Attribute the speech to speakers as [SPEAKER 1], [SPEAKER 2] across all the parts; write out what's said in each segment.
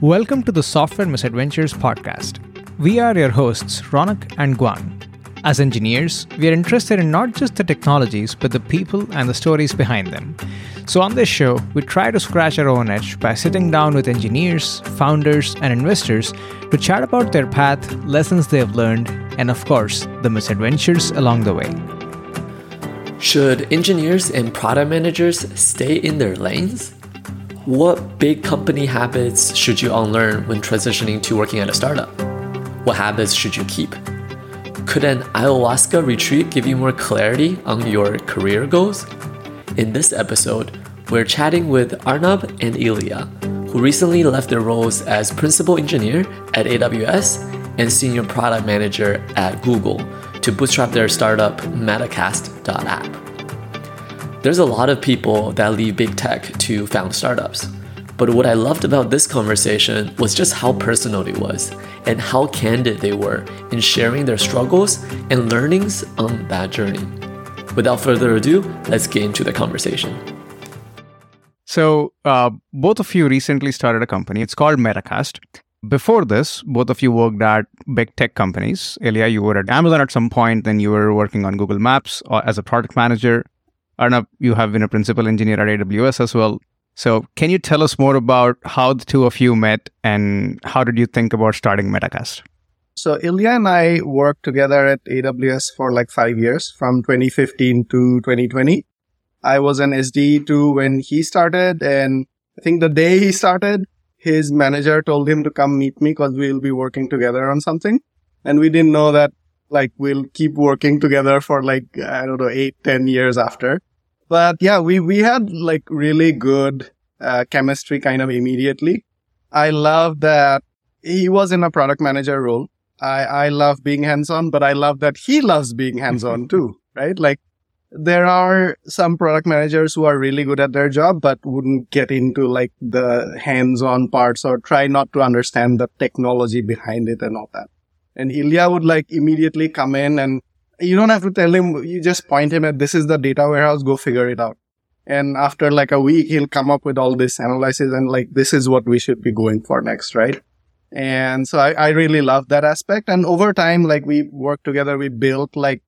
[SPEAKER 1] Welcome to the Software Misadventures podcast. We are your hosts, Ronak and Guang. As engineers, we are interested in not just the technologies, but the people and the stories behind them. So, on this show, we try to scratch our own itch by sitting down with engineers, founders, and investors to chat about their path, lessons they have learned, and of course, the misadventures along the way.
[SPEAKER 2] Should engineers and product managers stay in their lanes? What big company habits should you unlearn when transitioning to working at a startup? What habits should you keep? Could an ayahuasca retreat give you more clarity on your career goals? In this episode, we're chatting with Arnab and Ilya, who recently left their roles as principal engineer at AWS and senior product manager at Google to bootstrap their startup Metacast.app. There's a lot of people that leave big tech to found startups. But what I loved about this conversation was just how personal it was and how candid they were in sharing their struggles and learnings on that journey. Without further ado, let's get into the conversation.
[SPEAKER 1] So, uh, both of you recently started a company. It's called Metacast. Before this, both of you worked at big tech companies. Ilya, you were at Amazon at some point, then you were working on Google Maps uh, as a product manager. Arnab, you have been a principal engineer at AWS as well. So, can you tell us more about how the two of you met and how did you think about starting Metacast?
[SPEAKER 3] So, Ilya and I worked together at AWS for like five years from 2015 to 2020. I was an SDE2 when he started, and I think the day he started, his manager told him to come meet me because we'll be working together on something. And we didn't know that like we'll keep working together for like, I don't know, eight, ten years after. But yeah, we, we had like really good uh, chemistry kind of immediately. I love that he was in a product manager role. I, I love being hands on, but I love that he loves being hands on too, right? Like there are some product managers who are really good at their job, but wouldn't get into like the hands on parts or try not to understand the technology behind it and all that. And Ilya would like immediately come in and you don't have to tell him, you just point him at this is the data warehouse, go figure it out. And after like a week, he'll come up with all this analysis and like, this is what we should be going for next, right? And so I, I really love that aspect. And over time, like we worked together, we built like,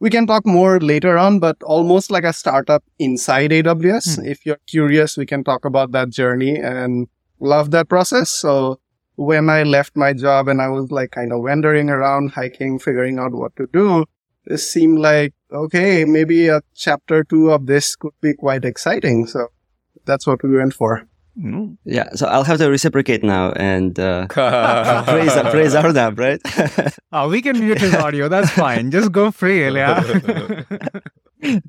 [SPEAKER 3] we can talk more later on, but almost like a startup inside AWS. Hmm. If you're curious, we can talk about that journey and love that process. So when I left my job and I was like kind of wandering around, hiking, figuring out what to do, this seemed like, okay, maybe a chapter two of this could be quite exciting. So that's what we went for.
[SPEAKER 4] Mm-hmm. Yeah, so I'll have to reciprocate now and uh, praise praise Arnab, right?
[SPEAKER 1] oh, we can mute his audio. That's fine. Just go free, Ilya.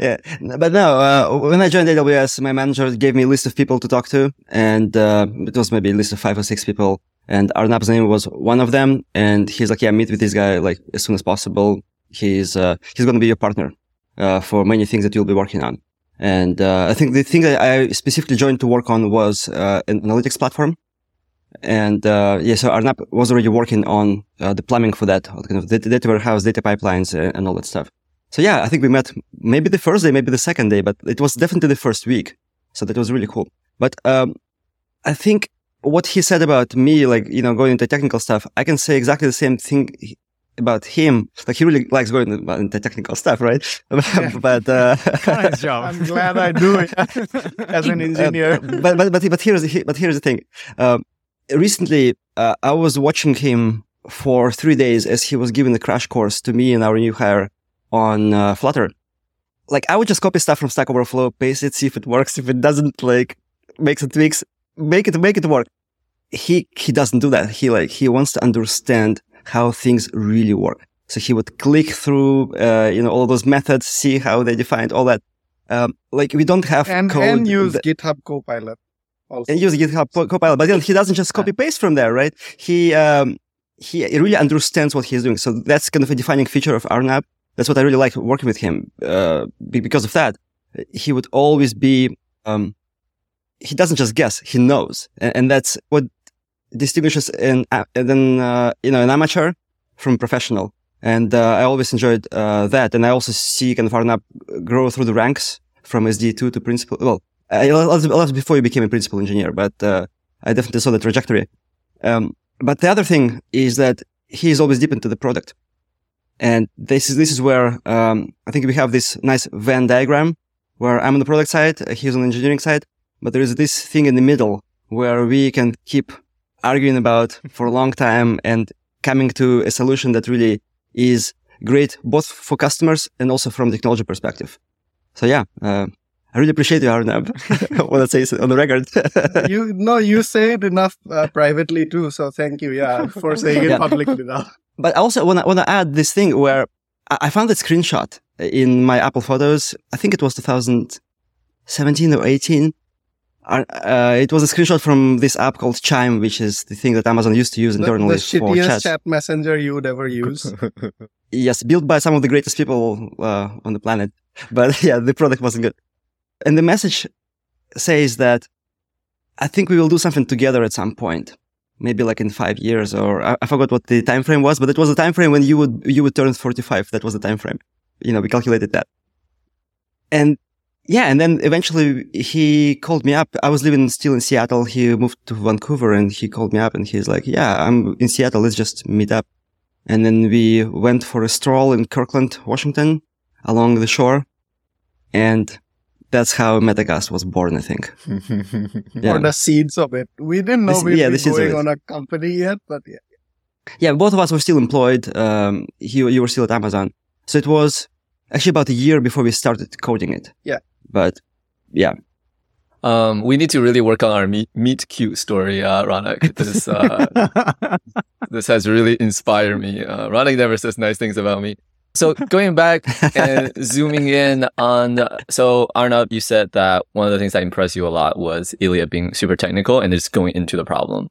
[SPEAKER 4] yeah, but no. Uh, when I joined AWS, my manager gave me a list of people to talk to, and uh, it was maybe a list of five or six people. And Arnab's name was one of them, and he's like, "Yeah, meet with this guy like as soon as possible. He's uh, he's going to be your partner uh, for many things that you'll be working on." And uh, I think the thing that I specifically joined to work on was uh, an analytics platform. And uh, yeah, so Arnab was already working on the plumbing for that, kind of data warehouse, data pipelines, and all that stuff. So yeah, I think we met maybe the first day, maybe the second day, but it was definitely the first week. So that was really cool. But um, I think what he said about me, like, you know, going into technical stuff, I can say exactly the same thing about him. Like, he really likes going into technical stuff, right?
[SPEAKER 3] Yeah.
[SPEAKER 4] but, uh,
[SPEAKER 3] I'm glad I do it as an engineer.
[SPEAKER 4] Uh, but, but, but, but here's, but here's the thing. Um, recently, uh, I was watching him for three days as he was giving the crash course to me and our new hire on uh, Flutter. Like I would just copy stuff from Stack Overflow, paste it, see if it works. If it doesn't, like make some tweaks, make it make it work. He he doesn't do that. He like he wants to understand how things really work. So he would click through, uh, you know, all those methods, see how they defined all that. Um, like we don't have
[SPEAKER 3] and,
[SPEAKER 4] code
[SPEAKER 3] and use that, GitHub Copilot. Also.
[SPEAKER 4] And use GitHub Copilot, but he doesn't just copy paste from there, right? He um, he really understands what he's doing. So that's kind of a defining feature of Arnab that's what I really like working with him. Uh, because of that, he would always be, um, he doesn't just guess, he knows. And, and that's what distinguishes an, then, uh, you know, an amateur from professional. And, uh, I always enjoyed, uh, that. And I also see kind of Arnab grow through the ranks from SD2 to principal, well, a lot before you became a principal engineer, but uh, I definitely saw the trajectory. Um, but the other thing is that he is always deep into the product. And this is, this is where, um, I think we have this nice Venn diagram where I'm on the product side, he's on the engineering side, but there is this thing in the middle where we can keep arguing about for a long time and coming to a solution that really is great both for customers and also from technology perspective. So yeah, uh, I really appreciate you, Arnab. what I say on the record.
[SPEAKER 3] you no, you say it enough uh, privately too. So thank you, yeah, for saying it yeah. publicly now.
[SPEAKER 4] But I also want to want to add this thing where I found a screenshot in my Apple Photos. I think it was 2017 or 18. Uh, uh, it was a screenshot from this app called Chime, which is the thing that Amazon used to use internally
[SPEAKER 3] the, the
[SPEAKER 4] for
[SPEAKER 3] chat. chat messenger you would ever use.
[SPEAKER 4] yes, built by some of the greatest people uh, on the planet. But yeah, the product wasn't good. And the message says that I think we will do something together at some point. Maybe like in five years or I, I forgot what the time frame was, but it was a time frame when you would, you would turn 45. That was the time frame. You know, we calculated that. And yeah, and then eventually he called me up. I was living still in Seattle. He moved to Vancouver and he called me up and he's like, yeah, I'm in Seattle. Let's just meet up. And then we went for a stroll in Kirkland, Washington along the shore. And that's how Metacast was born, I think.
[SPEAKER 3] yeah. Or the seeds of it. We didn't know this, we'd yeah, be going on a company yet, but yeah.
[SPEAKER 4] Yeah, both of us were still employed. Um, you, you were still at Amazon. So it was actually about a year before we started coding it.
[SPEAKER 3] Yeah.
[SPEAKER 4] But yeah.
[SPEAKER 2] Um, we need to really work on our meet, meet cute story, uh, Ronak. This, uh, this has really inspired me. Uh, Ronak never says nice things about me. So going back and zooming in on, so Arnab, you said that one of the things that impressed you a lot was Ilya being super technical and just going into the problem.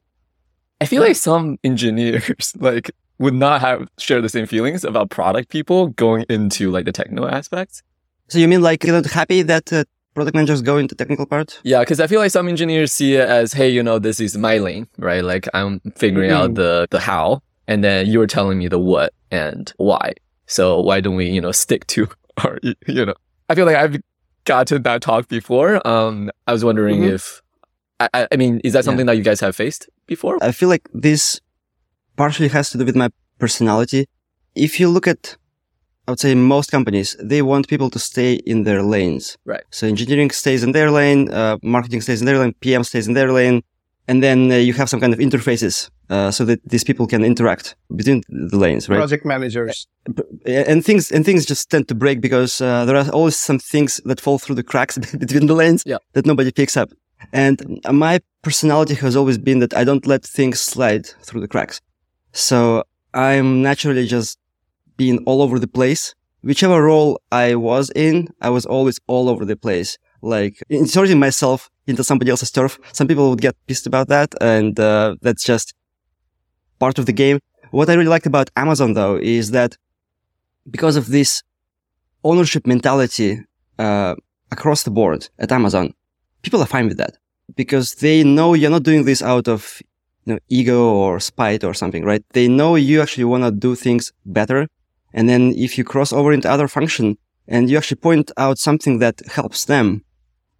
[SPEAKER 2] I feel like some engineers like would not have share the same feelings about product people going into like the technical aspects.
[SPEAKER 4] So you mean like you're not happy that uh, product managers go into technical part?
[SPEAKER 2] Yeah, because I feel like some engineers see it as, hey, you know, this is my lane, right? Like I'm figuring mm-hmm. out the the how, and then you were telling me the what and why. So why don't we, you know, stick to our, you know, I feel like I've gotten that talk before. Um, I was wondering mm-hmm. if, I, I, mean, is that something yeah. that you guys have faced before?
[SPEAKER 4] I feel like this partially has to do with my personality. If you look at, I would say most companies, they want people to stay in their lanes.
[SPEAKER 2] Right.
[SPEAKER 4] So engineering stays in their lane, uh, marketing stays in their lane, PM stays in their lane, and then uh, you have some kind of interfaces uh, so that these people can interact between the lanes, right?
[SPEAKER 3] Project managers
[SPEAKER 4] and things and things just tend to break because uh, there are always some things that fall through the cracks between the lanes
[SPEAKER 2] yeah.
[SPEAKER 4] that nobody picks up. And my personality has always been that I don't let things slide through the cracks. So I'm naturally just being all over the place. Whichever role I was in, I was always all over the place like inserting myself into somebody else's turf. Some people would get pissed about that. And, uh, that's just part of the game. What I really liked about Amazon though is that because of this ownership mentality, uh, across the board at Amazon, people are fine with that because they know you're not doing this out of you know, ego or spite or something, right? They know you actually want to do things better. And then if you cross over into other function and you actually point out something that helps them,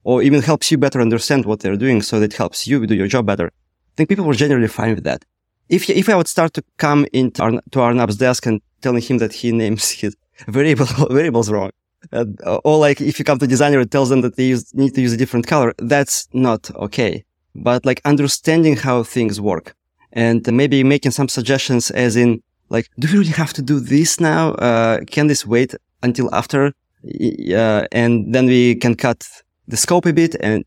[SPEAKER 4] or even helps you better understand what they're doing so that helps you do your job better. I think people were generally fine with that. If, if I would start to come into Ar- to Arnab's desk and telling him that he names his variable, variables wrong, uh, or like if you come to designer and tells them that they use, need to use a different color, that's not okay. But like understanding how things work and maybe making some suggestions as in like, do we really have to do this now? Uh, can this wait until after? Uh, and then we can cut the scope a bit and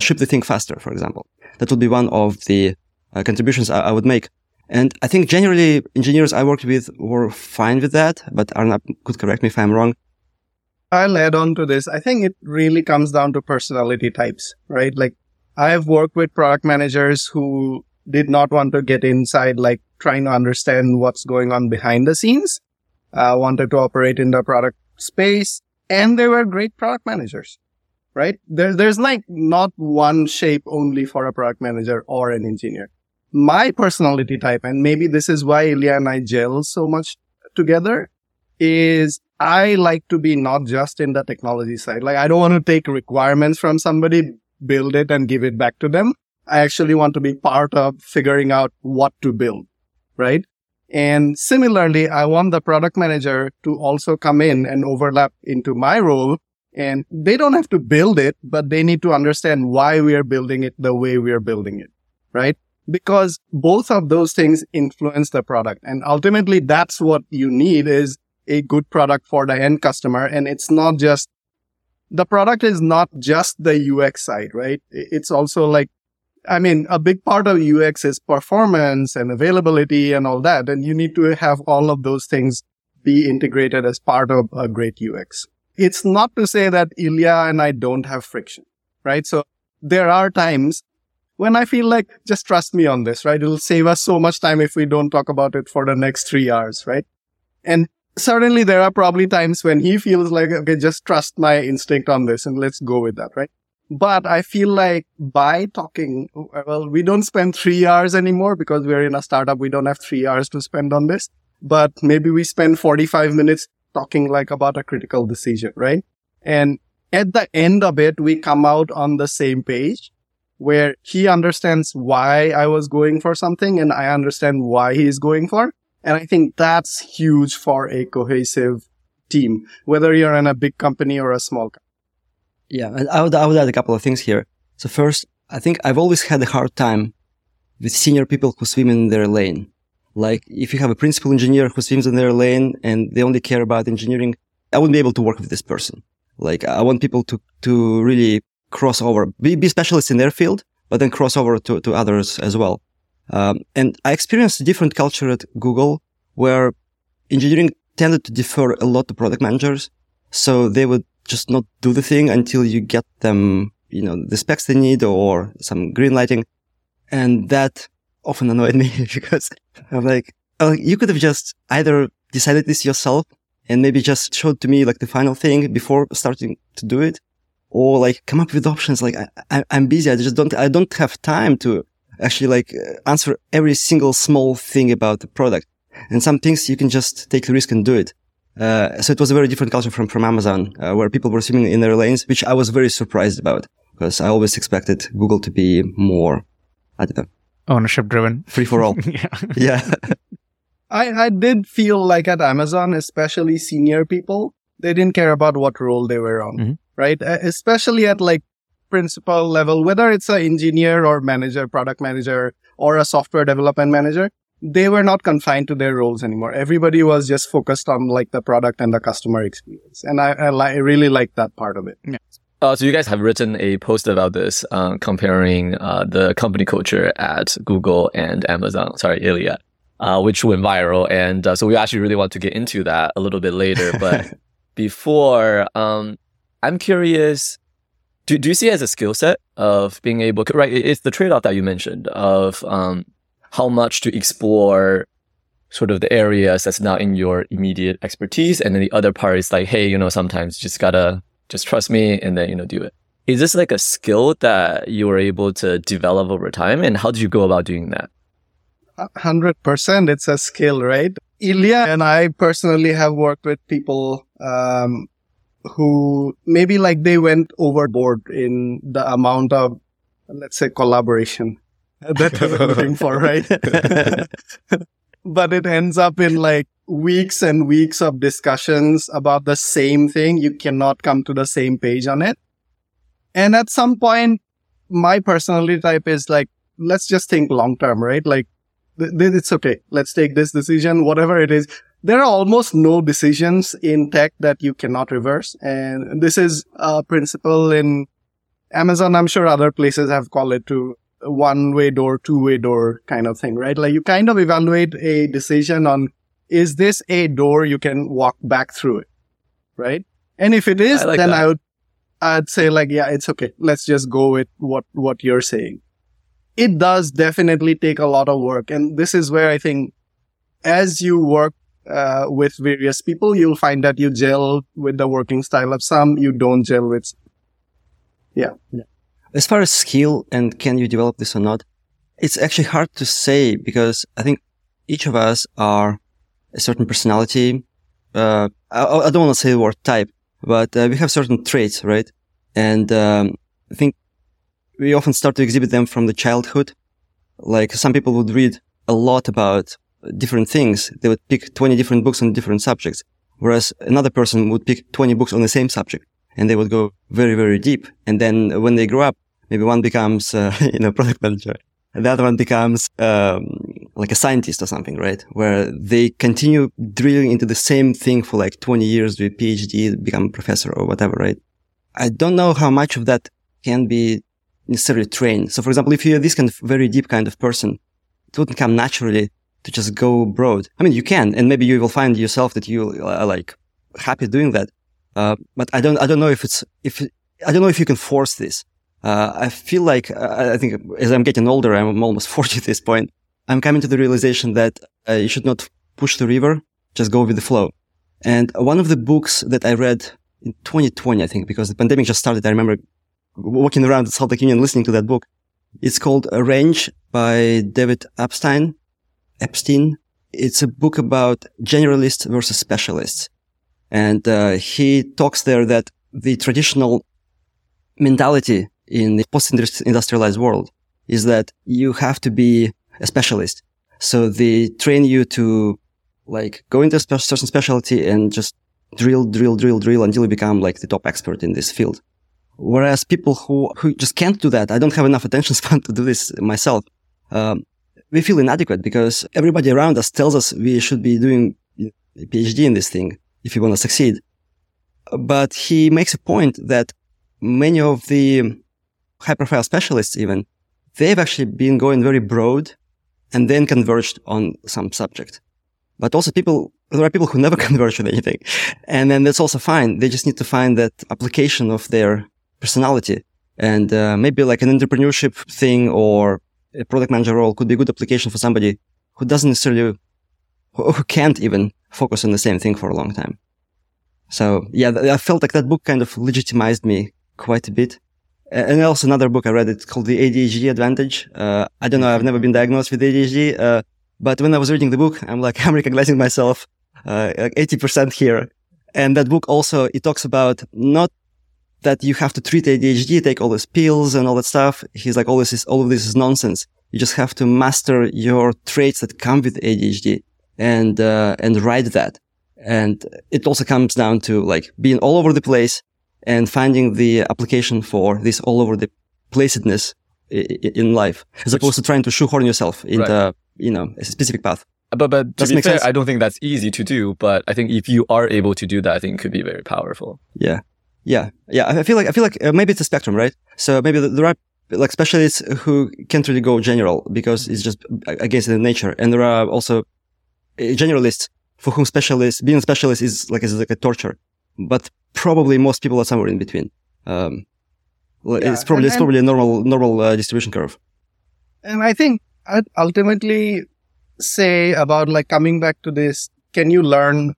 [SPEAKER 4] ship the thing faster, for example. That would be one of the uh, contributions I, I, would make. And I think generally engineers I worked with were fine with that, but Arnab could correct me if I'm wrong.
[SPEAKER 3] I'll add on to this. I think it really comes down to personality types, right? Like I've worked with product managers who did not want to get inside, like trying to understand what's going on behind the scenes, uh, wanted to operate in the product space, and they were great product managers right? There, there's like not one shape only for a product manager or an engineer. My personality type, and maybe this is why Ilya and I gel so much together, is I like to be not just in the technology side. Like I don't want to take requirements from somebody, build it and give it back to them. I actually want to be part of figuring out what to build, right? And similarly, I want the product manager to also come in and overlap into my role. And they don't have to build it, but they need to understand why we are building it the way we are building it, right? Because both of those things influence the product. And ultimately, that's what you need is a good product for the end customer. And it's not just the product is not just the UX side, right? It's also like I mean, a big part of UX is performance and availability and all that. And you need to have all of those things be integrated as part of a great UX. It's not to say that Ilya and I don't have friction, right? So there are times when I feel like just trust me on this, right? It'll save us so much time if we don't talk about it for the next three hours, right? And certainly there are probably times when he feels like, okay, just trust my instinct on this and let's go with that, right? But I feel like by talking, well, we don't spend three hours anymore because we're in a startup. We don't have three hours to spend on this, but maybe we spend 45 minutes talking like about a critical decision, right? And at the end of it, we come out on the same page where he understands why I was going for something and I understand why he's going for. And I think that's huge for a cohesive team, whether you're in a big company or a small company.
[SPEAKER 4] Yeah, and I would, I would add a couple of things here. So first, I think I've always had a hard time with senior people who swim in their lane. Like if you have a principal engineer who swims in their lane and they only care about engineering, I wouldn't be able to work with this person. Like I want people to, to really cross over, be, be specialists in their field, but then cross over to, to others as well. Um, and I experienced a different culture at Google where engineering tended to defer a lot to product managers. So they would just not do the thing until you get them, you know, the specs they need or some green lighting. And that often annoyed me because I'm like, oh, you could have just either decided this yourself and maybe just showed to me like the final thing before starting to do it or like come up with options. Like I, am busy. I just don't, I don't have time to actually like answer every single small thing about the product. And some things you can just take the risk and do it. Uh, so it was a very different culture from, from Amazon, uh, where people were swimming in their lanes, which I was very surprised about because I always expected Google to be more, I don't know,
[SPEAKER 1] ownership driven,
[SPEAKER 4] free for all. yeah. yeah.
[SPEAKER 3] I, I did feel like at Amazon, especially senior people, they didn't care about what role they were on, mm-hmm. Right? Especially at like principal level, whether it's an engineer or manager, product manager, or a software development manager, they were not confined to their roles anymore. Everybody was just focused on like the product and the customer experience. And I, I, li- I really like that part of it. Yeah.
[SPEAKER 2] Uh, so you guys have written a post about this, uh, comparing uh, the company culture at Google and Amazon. Sorry, Ilya, uh, which went viral, and uh, so we actually really want to get into that a little bit later. But before, um, I'm curious. Do, do you see it as a skill set of being able, to, right? It's the trade off that you mentioned of um, how much to explore sort of the areas that's not in your immediate expertise. And then the other part is like, hey, you know, sometimes you just gotta just trust me and then, you know, do it. Is this like a skill that you were able to develop over time? And how did you go about doing that?
[SPEAKER 3] 100% it's a skill, right? Ilya and I personally have worked with people, um, who maybe like they went overboard in the amount of, let's say, collaboration that I'm looking for, right? but it ends up in like weeks and weeks of discussions about the same thing. You cannot come to the same page on it. And at some point, my personality type is like, let's just think long term, right? Like, th- th- it's okay. Let's take this decision, whatever it is. There are almost no decisions in tech that you cannot reverse. And this is a principle in Amazon. I'm sure other places have called it too one way door, two way door kind of thing, right? Like you kind of evaluate a decision on is this a door you can walk back through it, right? And if it is, I like then that. I would, I'd say like, yeah, it's okay. Let's just go with what, what you're saying. It does definitely take a lot of work. And this is where I think as you work uh, with various people, you'll find that you gel with the working style of some, you don't gel with. Yeah.
[SPEAKER 4] As far as skill and can you develop this or not, it's actually hard to say because I think each of us are a certain personality. Uh, I, I, don't want to say the word type, but uh, we have certain traits, right? And um, I think we often start to exhibit them from the childhood. Like some people would read a lot about different things. They would pick 20 different books on different subjects, whereas another person would pick 20 books on the same subject and they would go very, very deep. And then when they grow up, maybe one becomes, uh, you know, product manager and the other one becomes, um, like a scientist or something, right? Where they continue drilling into the same thing for like 20 years, do a PhD, become a professor or whatever, right? I don't know how much of that can be necessarily trained. So for example, if you're this kind of very deep kind of person, it wouldn't come naturally to just go broad. I mean, you can, and maybe you will find yourself that you are like happy doing that. Uh, but I don't, I don't know if it's, if, I don't know if you can force this. Uh, I feel like, uh, I think as I'm getting older, I'm almost 40 at this point. I'm coming to the realization that uh, you should not push the river, just go with the flow. And one of the books that I read in 2020, I think, because the pandemic just started, I remember walking around the South Lake Union listening to that book. It's called Range by David Epstein. Epstein. It's a book about generalists versus specialists. And uh, he talks there that the traditional mentality in the post-industrialized world is that you have to be a specialist. So they train you to like go into a certain specialty and just drill, drill, drill, drill until you become like the top expert in this field. Whereas people who, who just can't do that, I don't have enough attention span to do this myself. Um, we feel inadequate because everybody around us tells us we should be doing a PhD in this thing if you want to succeed. But he makes a point that many of the high profile specialists even, they've actually been going very broad and then converged on some subject. But also people, there are people who never converge on anything. And then that's also fine. They just need to find that application of their personality and uh, maybe like an entrepreneurship thing or a product manager role could be a good application for somebody who doesn't necessarily, who, can't even focus on the same thing for a long time. So yeah, I felt like that book kind of legitimized me quite a bit. And also another book I read, it's called The ADHD Advantage. Uh, I don't know, I've never been diagnosed with ADHD, uh, but when I was reading the book, I'm like, I'm recognizing myself, uh, like 80% here. And that book also, it talks about not that you have to treat ADHD, take all these pills and all that stuff. He's like, all this is, all of this is nonsense. You just have to master your traits that come with ADHD and, uh, and ride that. And it also comes down to like being all over the place and finding the application for this all over the placedness in life, as Which, opposed to trying to shoehorn yourself into, right. you know, a specific path.
[SPEAKER 5] But but to Does be fair, sense? I don't think that's easy to do. But I think if you are able to do that, I think it could be very powerful.
[SPEAKER 4] Yeah, yeah, yeah. I feel like I feel like uh, maybe it's a spectrum, right? So maybe there are like specialists who can't really go general because it's just against the nature, and there are also uh, generalists for whom specialist being a specialist is like is like a torture. But probably most people are somewhere in between. Um, yeah, it's probably and, it's probably a normal normal uh, distribution curve.
[SPEAKER 3] And I think I'd ultimately say about like coming back to this, can you learn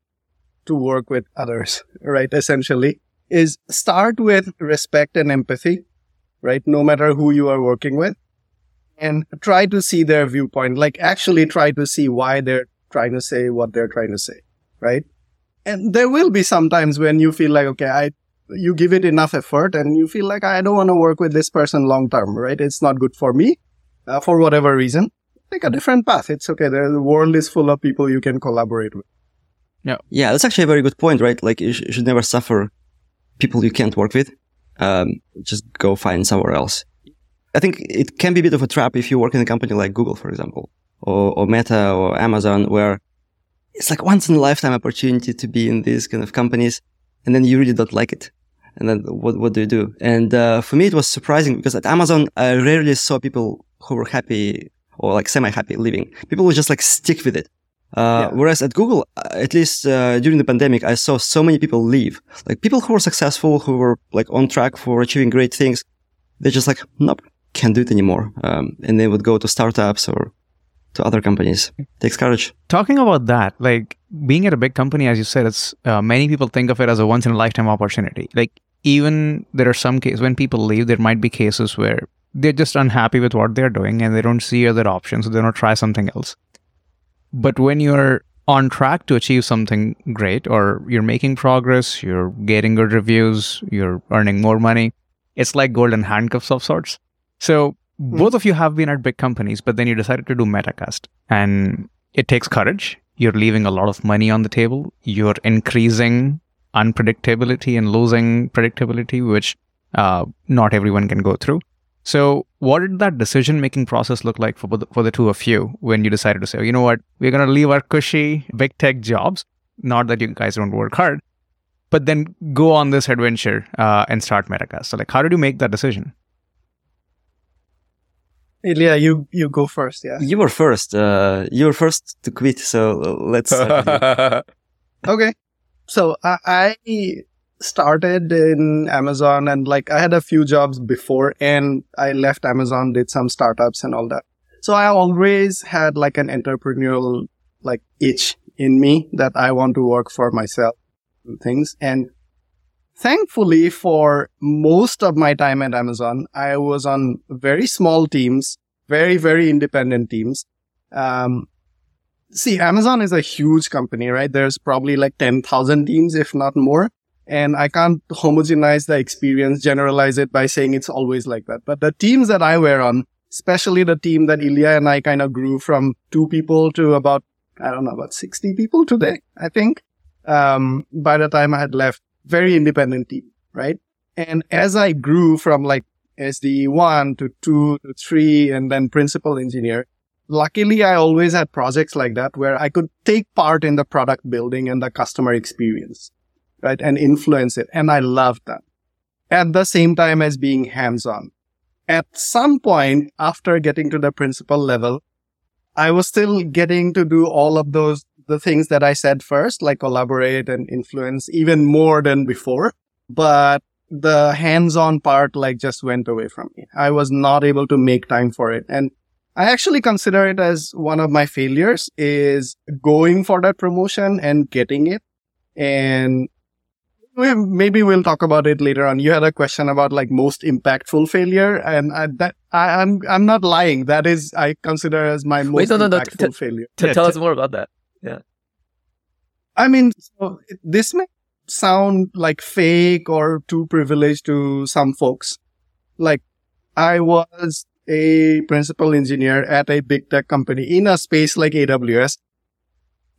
[SPEAKER 3] to work with others, right? Essentially, is start with respect and empathy, right? No matter who you are working with, and try to see their viewpoint. Like actually try to see why they're trying to say what they're trying to say, right? and there will be sometimes when you feel like okay i you give it enough effort and you feel like i don't want to work with this person long term right? It's not good for me uh, for whatever reason. Take a different path. It's okay. The world is full of people you can collaborate with.
[SPEAKER 4] Yeah. Yeah that's actually a very good point right? Like you, sh- you should never suffer people you can't work with um, just go find somewhere else i think it can be a bit of a trap if you work in a company like google for example or, or meta or amazon where it's like once in a lifetime opportunity to be in these kind of companies. And then you really don't like it. And then what, what do you do? And, uh, for me, it was surprising because at Amazon, I rarely saw people who were happy or like semi-happy living. People would just like stick with it. Uh, yeah. whereas at Google, uh, at least, uh, during the pandemic, I saw so many people leave. Like people who were successful, who were like on track for achieving great things. They're just like, nope, can't do it anymore. Um, and they would go to startups or to other companies. It takes courage.
[SPEAKER 1] Talking about that, like being at a big company, as you said, it's uh, many people think of it as a once in a lifetime opportunity. Like even there are some cases when people leave, there might be cases where they're just unhappy with what they're doing and they don't see other options, so they don't try something else. But when you're on track to achieve something great or you're making progress, you're getting good reviews, you're earning more money, it's like golden handcuffs of sorts. So both of you have been at big companies, but then you decided to do Metacast. And it takes courage. You're leaving a lot of money on the table. You're increasing unpredictability and losing predictability, which uh, not everyone can go through. So, what did that decision making process look like for the, for the two of you when you decided to say, you know what, we're going to leave our cushy big tech jobs? Not that you guys don't work hard, but then go on this adventure uh, and start Metacast. So, like, how did you make that decision?
[SPEAKER 3] Ilya, you you go first. Yeah,
[SPEAKER 4] you were first. Uh, you were first to quit. So let's.
[SPEAKER 3] okay, so I, I started in Amazon and like I had a few jobs before and I left Amazon, did some startups and all that. So I always had like an entrepreneurial like itch in me that I want to work for myself and things. And thankfully for most of my time at Amazon, I was on very small teams, very, very independent teams. Um, see, Amazon is a huge company, right? There's probably like 10,000 teams, if not more. And I can't homogenize the experience, generalize it by saying it's always like that. But the teams that I were on, especially the team that Ilya and I kind of grew from two people to about, I don't know, about 60 people today, I think. Um, by the time I had left, very independent team, right? And as I grew from like SDE one to two to three and then principal engineer, luckily I always had projects like that where I could take part in the product building and the customer experience right? And influence it. And I love that. At the same time as being hands on. At some point after getting to the principal level, I was still getting to do all of those, the things that I said first, like collaborate and influence even more than before. But the hands-on part like just went away from me. I was not able to make time for it. And I actually consider it as one of my failures is going for that promotion and getting it and maybe we'll talk about it later on. You had a question about like most impactful failure, and I, that I, am I'm, I'm not lying. That is I consider as my most Wait, no, no, no, impactful t- failure.
[SPEAKER 5] T- yeah, tell t- us more about that. Yeah.
[SPEAKER 3] I mean, so this may sound like fake or too privileged to some folks. Like, I was a principal engineer at a big tech company in a space like AWS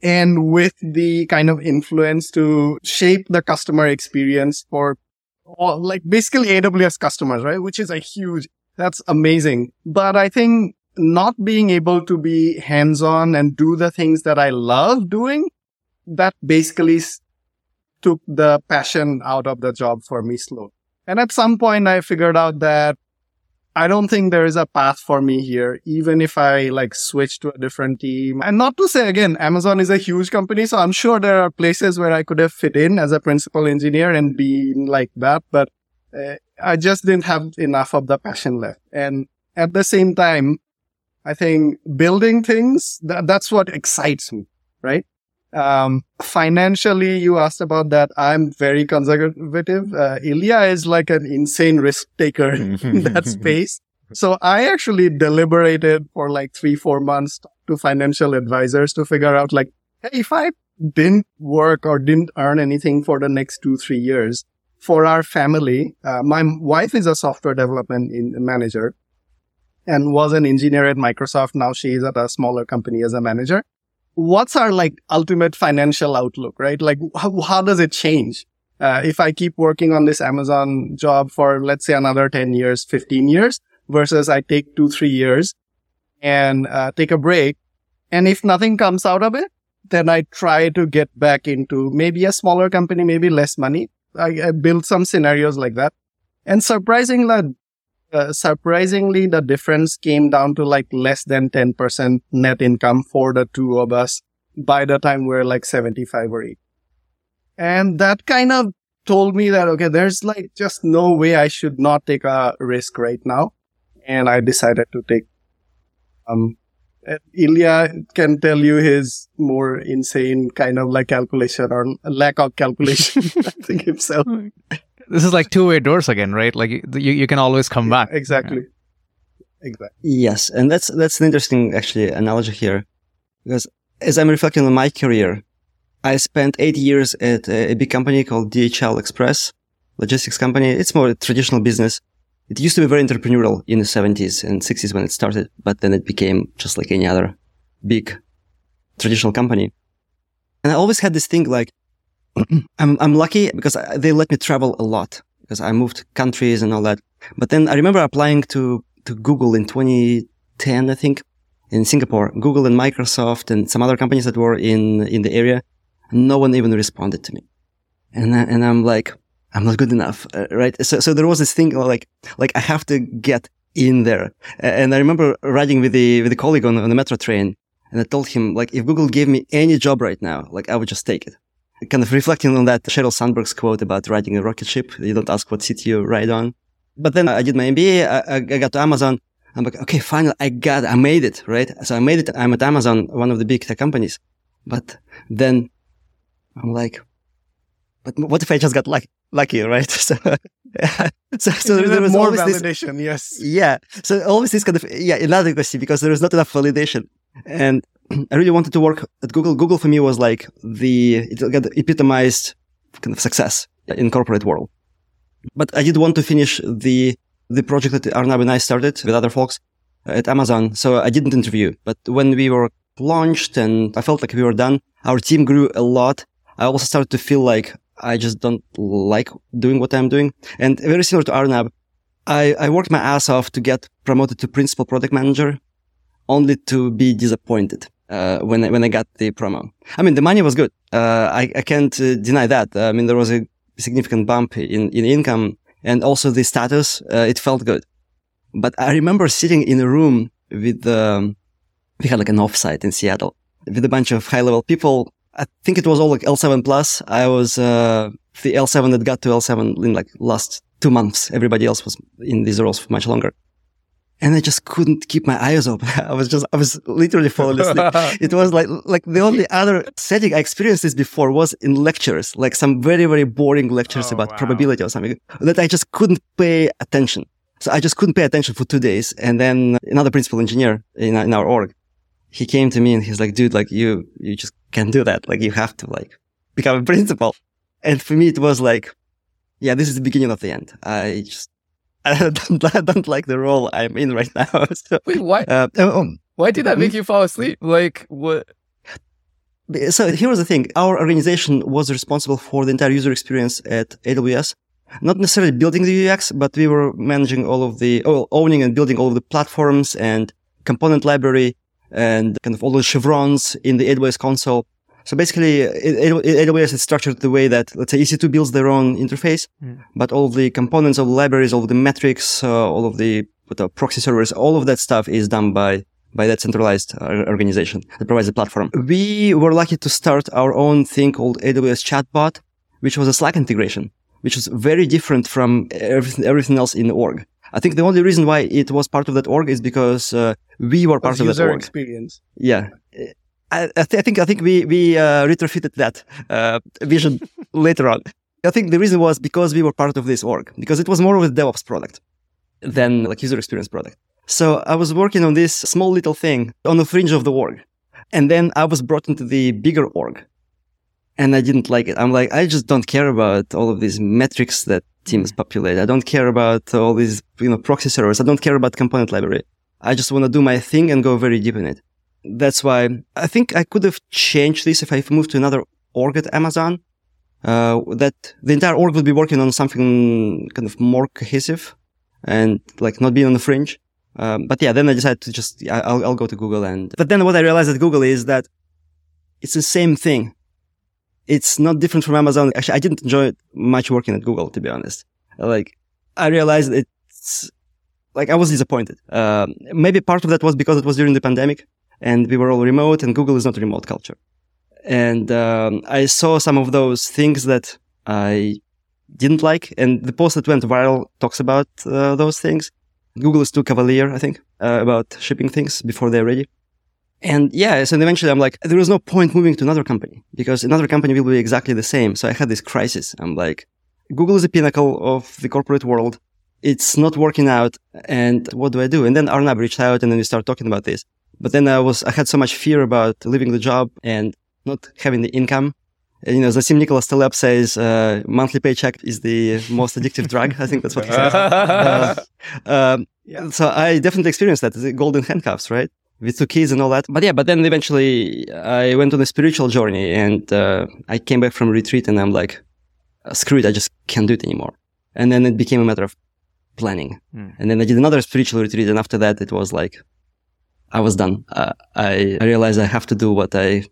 [SPEAKER 3] and with the kind of influence to shape the customer experience for all, like basically AWS customers, right? Which is a huge, that's amazing. But I think not being able to be hands on and do the things that I love doing, that basically took the passion out of the job for me slow. And at some point I figured out that I don't think there is a path for me here, even if I like switch to a different team. And not to say again, Amazon is a huge company. So I'm sure there are places where I could have fit in as a principal engineer and be like that. But uh, I just didn't have enough of the passion left. And at the same time, I think building things, th- that's what excites me, right? Um, financially, you asked about that. I'm very conservative. Uh, Ilya is like an insane risk taker in that space. So I actually deliberated for like three, four months to financial advisors to figure out like, hey, if I didn't work or didn't earn anything for the next two, three years for our family, uh, my wife is a software development manager and was an engineer at Microsoft. Now she is at a smaller company as a manager what's our like ultimate financial outlook, right? Like how, how does it change? Uh, if I keep working on this Amazon job for, let's say another 10 years, 15 years versus I take two, three years and uh, take a break. And if nothing comes out of it, then I try to get back into maybe a smaller company, maybe less money. I, I build some scenarios like that. And surprisingly, uh, surprisingly, the difference came down to like less than 10% net income for the two of us by the time we are like 75 or 80. And that kind of told me that, okay, there's like just no way I should not take a risk right now. And I decided to take, um, Ilya can tell you his more insane kind of like calculation or lack of calculation, I think himself.
[SPEAKER 1] This is like two way doors again, right? Like you, you can always come back.
[SPEAKER 3] Exactly. Yeah. Exactly.
[SPEAKER 4] Yes, and that's that's an interesting actually analogy here, because as I'm reflecting on my career, I spent eight years at a big company called DHL Express, logistics company. It's more a traditional business, it used to be very entrepreneurial in the 70s and 60s when it started, but then it became just like any other big traditional company. And I always had this thing like, I'm, I'm lucky because they let me travel a lot because I moved countries and all that. But then I remember applying to, to Google in 2010, I think, in Singapore, Google and Microsoft and some other companies that were in, in the area. No one even responded to me. And, I, and I'm like, I'm not good enough, uh, right? So, so there was this thing like, like I have to get in there. And I remember riding with the, with a colleague on, on the metro train and I told him, like, if Google gave me any job right now, like, I would just take it. Kind of reflecting on that Sheryl Sandberg's quote about riding a rocket ship. You don't ask what seat you ride on. But then I did my MBA. I, I got to Amazon. I'm like, okay, finally, I got, I made it, right? So I made it. I'm at Amazon, one of the big tech companies. But then I'm like, but what if I just got lucky, lucky right? So, yeah. so, so
[SPEAKER 3] there, was more
[SPEAKER 4] validation.
[SPEAKER 3] This, yes.
[SPEAKER 4] Yeah. So always this kind of, yeah, inadequacy because there is not enough validation. And I really wanted to work at Google. Google for me was like the, it got epitomized kind of success in corporate world. But I did want to finish the, the project that Arnab and I started with other folks uh, at Amazon. So I didn't interview, but when we were launched and I felt like we were done, our team grew a lot. I also started to feel like I just don't like doing what I'm doing. And very similar to Arnab, I, I worked my ass off to get promoted to principal product manager only to be disappointed uh, when when I got the promo. I mean, the money was good. Uh, I, I can't uh, deny that. I mean, there was a significant bump in, in income and also the status. Uh, it felt good. But I remember sitting in a room with, um, we had like an offsite in Seattle with a bunch of high level people. I think it was all like L7 plus. I was, uh, the L7 that got to L7 in like last two months. Everybody else was in these roles for much longer and I just couldn't keep my eyes open. I was just, I was literally falling asleep. it was like, like the only other setting I experienced this before was in lectures, like some very, very boring lectures oh, about wow. probability or something that I just couldn't pay attention. So I just couldn't pay attention for two days. And then another principal engineer in, in our org, he came to me and he's like, dude, like you, you just can't do that. Like you have to like become a principal. And for me, it was like, yeah, this is the beginning of the end. I just I don't, I don't like the role I'm in right now.
[SPEAKER 5] So, Wait, why? Uh, oh, um, why did that make you fall asleep? Like what?
[SPEAKER 4] So here was the thing: our organization was responsible for the entire user experience at AWS. Not necessarily building the UX, but we were managing all of the, oh, owning and building all of the platforms and component library and kind of all the chevrons in the AWS console. So basically, AWS is structured the way that, let's say, EC2 builds their own interface, mm. but all the components of the libraries, all the metrics, uh, all of the uh, proxy servers, all of that stuff is done by by that centralized uh, organization that provides the platform. We were lucky to start our own thing called AWS Chatbot, which was a Slack integration, which was very different from everything, everything else in the org. I think the only reason why it was part of that org is because uh, we were part of that org.
[SPEAKER 3] experience.
[SPEAKER 4] Yeah. I, I, th- I, think I think we we uh, retrofitted that uh, vision later on. I think the reason was because we were part of this org because it was more of a DevOps product than like user experience product. So I was working on this small little thing on the fringe of the org, and then I was brought into the bigger org, and I didn't like it. I'm like, I just don't care about all of these metrics that teams populate. I don't care about all these you know proxy servers. I don't care about component library. I just want to do my thing and go very deep in it that's why I think I could have changed this if I moved to another org at Amazon. Uh, that the entire org would be working on something kind of more cohesive and like not being on the fringe. Um, but yeah, then I decided to just, I'll, I'll go to Google and, but then what I realized at Google is that it's the same thing. It's not different from Amazon. Actually, I didn't enjoy much working at Google, to be honest. Like, I realized it's, like, I was disappointed. Uh, maybe part of that was because it was during the pandemic and we were all remote and Google is not a remote culture. And um, I saw some of those things that I didn't like. And the post that went viral talks about uh, those things. Google is too cavalier, I think, uh, about shipping things before they're ready. And yeah, so eventually I'm like, there is no point moving to another company because another company will be exactly the same. So I had this crisis. I'm like, Google is the pinnacle of the corporate world. It's not working out. And what do I do? And then Arnab reached out and then we started talking about this. But then I was, I had so much fear about leaving the job and not having the income you know, same Nicholas Taleb says, uh, monthly paycheck is the most addictive drug. I think that's what he says. Uh, um, yeah. So I definitely experienced that, the golden handcuffs, right? With two kids and all that. But yeah, but then eventually I went on a spiritual journey and uh, I came back from retreat and I'm like, screw it, I just can't do it anymore. And then it became a matter of planning. Mm. And then I did another spiritual retreat. And after that, it was like, I was done. Uh, I, I realized I have to do what I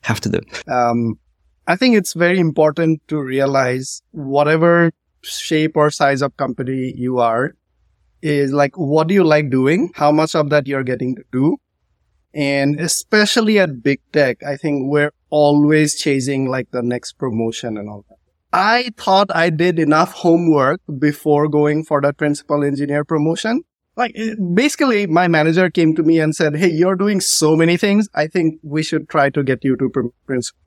[SPEAKER 4] have to do. Um,
[SPEAKER 3] I think it's very important to realize whatever shape or size of company you are is like, what do you like doing? How much of that you're getting to do? And especially at big tech, I think we're always chasing like the next promotion and all that. I thought I did enough homework before going for that principal engineer promotion. Like eh, basically my manager came to me and said, Hey, you're doing so many things. I think we should try to get you to principal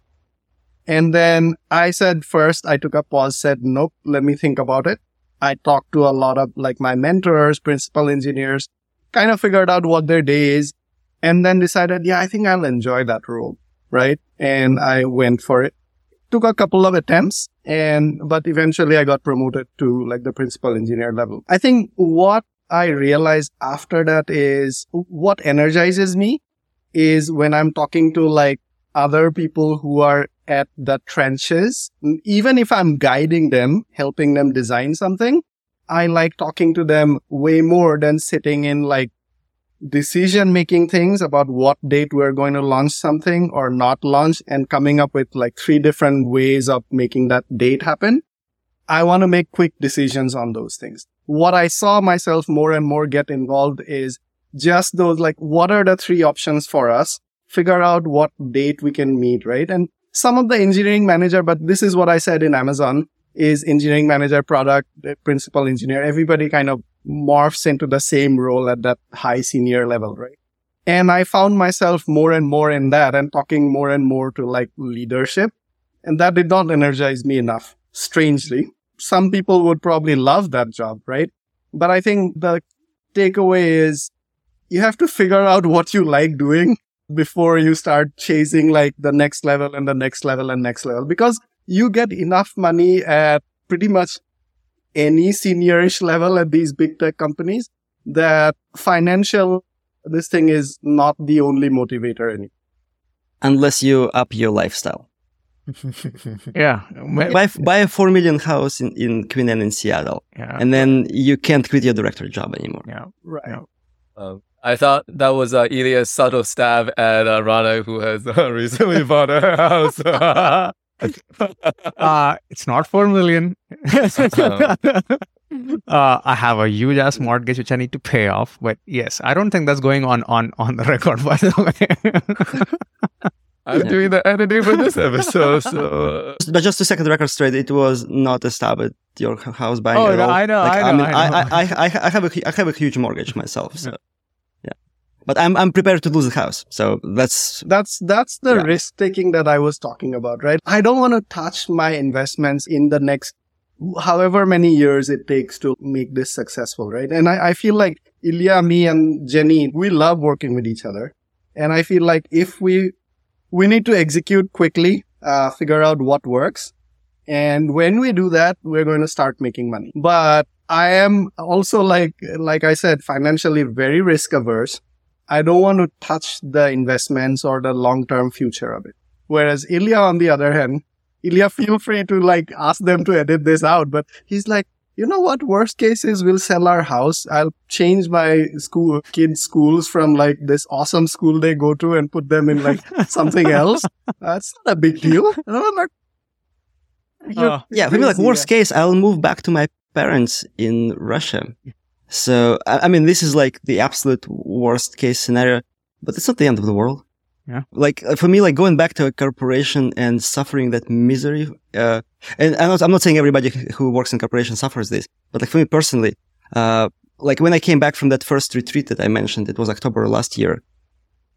[SPEAKER 3] and then I said first, I took a pause, said, nope, let me think about it. I talked to a lot of like my mentors, principal engineers, kind of figured out what their day is and then decided, yeah, I think I'll enjoy that role. Right. And I went for it. Took a couple of attempts and, but eventually I got promoted to like the principal engineer level. I think what I realized after that is what energizes me is when I'm talking to like other people who are at the trenches. Even if I'm guiding them, helping them design something, I like talking to them way more than sitting in like decision making things about what date we're going to launch something or not launch and coming up with like three different ways of making that date happen. I want to make quick decisions on those things. What I saw myself more and more get involved is just those like, what are the three options for us? figure out what date we can meet, right? And some of the engineering manager, but this is what I said in Amazon is engineering manager, product, eh, principal engineer. Everybody kind of morphs into the same role at that high senior level, right? And I found myself more and more in that and talking more and more to like leadership. And that did not energize me enough. Strangely, some people would probably love that job, right? But I think the takeaway is you have to figure out what you like doing before you start chasing like the next level and the next level and next level because you get enough money at pretty much any seniorish level at these big tech companies that financial this thing is not the only motivator anymore.
[SPEAKER 4] Unless you up your lifestyle.
[SPEAKER 1] Yeah.
[SPEAKER 4] Buy, buy a 4 million house in, in Queen Anne in Seattle. Yeah. And then you can't quit your director job anymore.
[SPEAKER 1] Yeah. Right. Yeah.
[SPEAKER 5] Um, I thought that was uh, Ilya's subtle stab at uh, Ronak, who has uh, recently bought a house.
[SPEAKER 1] uh, it's not four million. uh, I have a huge ass mortgage which I need to pay off. But yes, I don't think that's going on on on the record. By the
[SPEAKER 5] way. I'm yeah. doing the editing for this episode. So. Uh.
[SPEAKER 4] But just to second the record straight, it was not a stab at your house buying.
[SPEAKER 1] Oh,
[SPEAKER 4] no,
[SPEAKER 1] I know, like, I know. I, mean, I,
[SPEAKER 4] know. I, I, I, have a, I have a huge mortgage myself. So but I'm I'm prepared to lose the house. So that's
[SPEAKER 3] that's that's the yeah. risk taking that I was talking about, right? I don't want to touch my investments in the next however many years it takes to make this successful, right? And I, I feel like Ilya, me and Jenny, we love working with each other. And I feel like if we we need to execute quickly, uh, figure out what works. And when we do that, we're going to start making money. But I am also like, like I said, financially very risk averse. I don't want to touch the investments or the long-term future of it. Whereas Ilya, on the other hand, Ilya, feel free to like ask them to edit this out, but he's like, you know what? Worst case is we'll sell our house. I'll change my school, kids' schools from like this awesome school they go to and put them in like something else. That's not a big deal. And I'm like,
[SPEAKER 4] uh, yeah, for me, like worst case, I'll move back to my parents in Russia. So, I mean, this is like the absolute worst case scenario, but it's not the end of the world.
[SPEAKER 1] Yeah.
[SPEAKER 4] Like uh, for me, like going back to a corporation and suffering that misery, uh, and I'm not, I'm not saying everybody who works in corporation suffers this, but like for me personally, uh, like when I came back from that first retreat that I mentioned, it was October last year.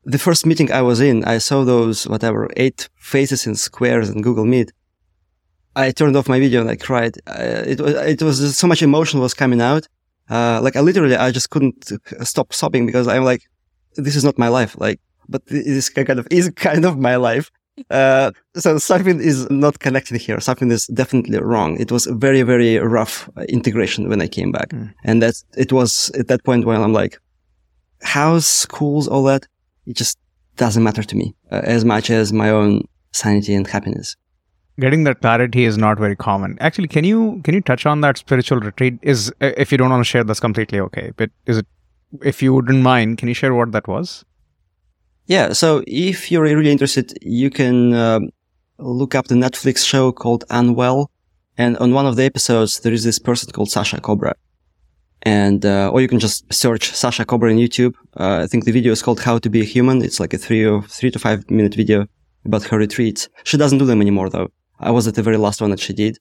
[SPEAKER 4] The first meeting I was in, I saw those, whatever, eight faces in squares in Google Meet. I turned off my video and I cried. Uh, it was, it was so much emotion was coming out uh, like I literally, I just couldn't stop sobbing because I'm like, this is not my life. Like, but this kind of is kind of my life. uh, so something is not connecting here. Something is definitely wrong. It was a very, very rough uh, integration when I came back.
[SPEAKER 1] Mm.
[SPEAKER 4] And that's, it was at that point when I'm like, house, schools, all that, it just doesn't matter to me uh, as much as my own sanity and happiness.
[SPEAKER 1] Getting that clarity is not very common. Actually, can you can you touch on that spiritual retreat? Is uh, if you don't want to share, that's completely okay. But is it if you wouldn't mind, can you share what that was?
[SPEAKER 4] Yeah. So if you're really interested, you can um, look up the Netflix show called Unwell. And on one of the episodes, there is this person called Sasha Cobra. And, uh, or you can just search Sasha Cobra on YouTube. Uh, I think the video is called How to Be a Human. It's like a three or three to five minute video about her retreats. She doesn't do them anymore though. I was at the very last one that she did.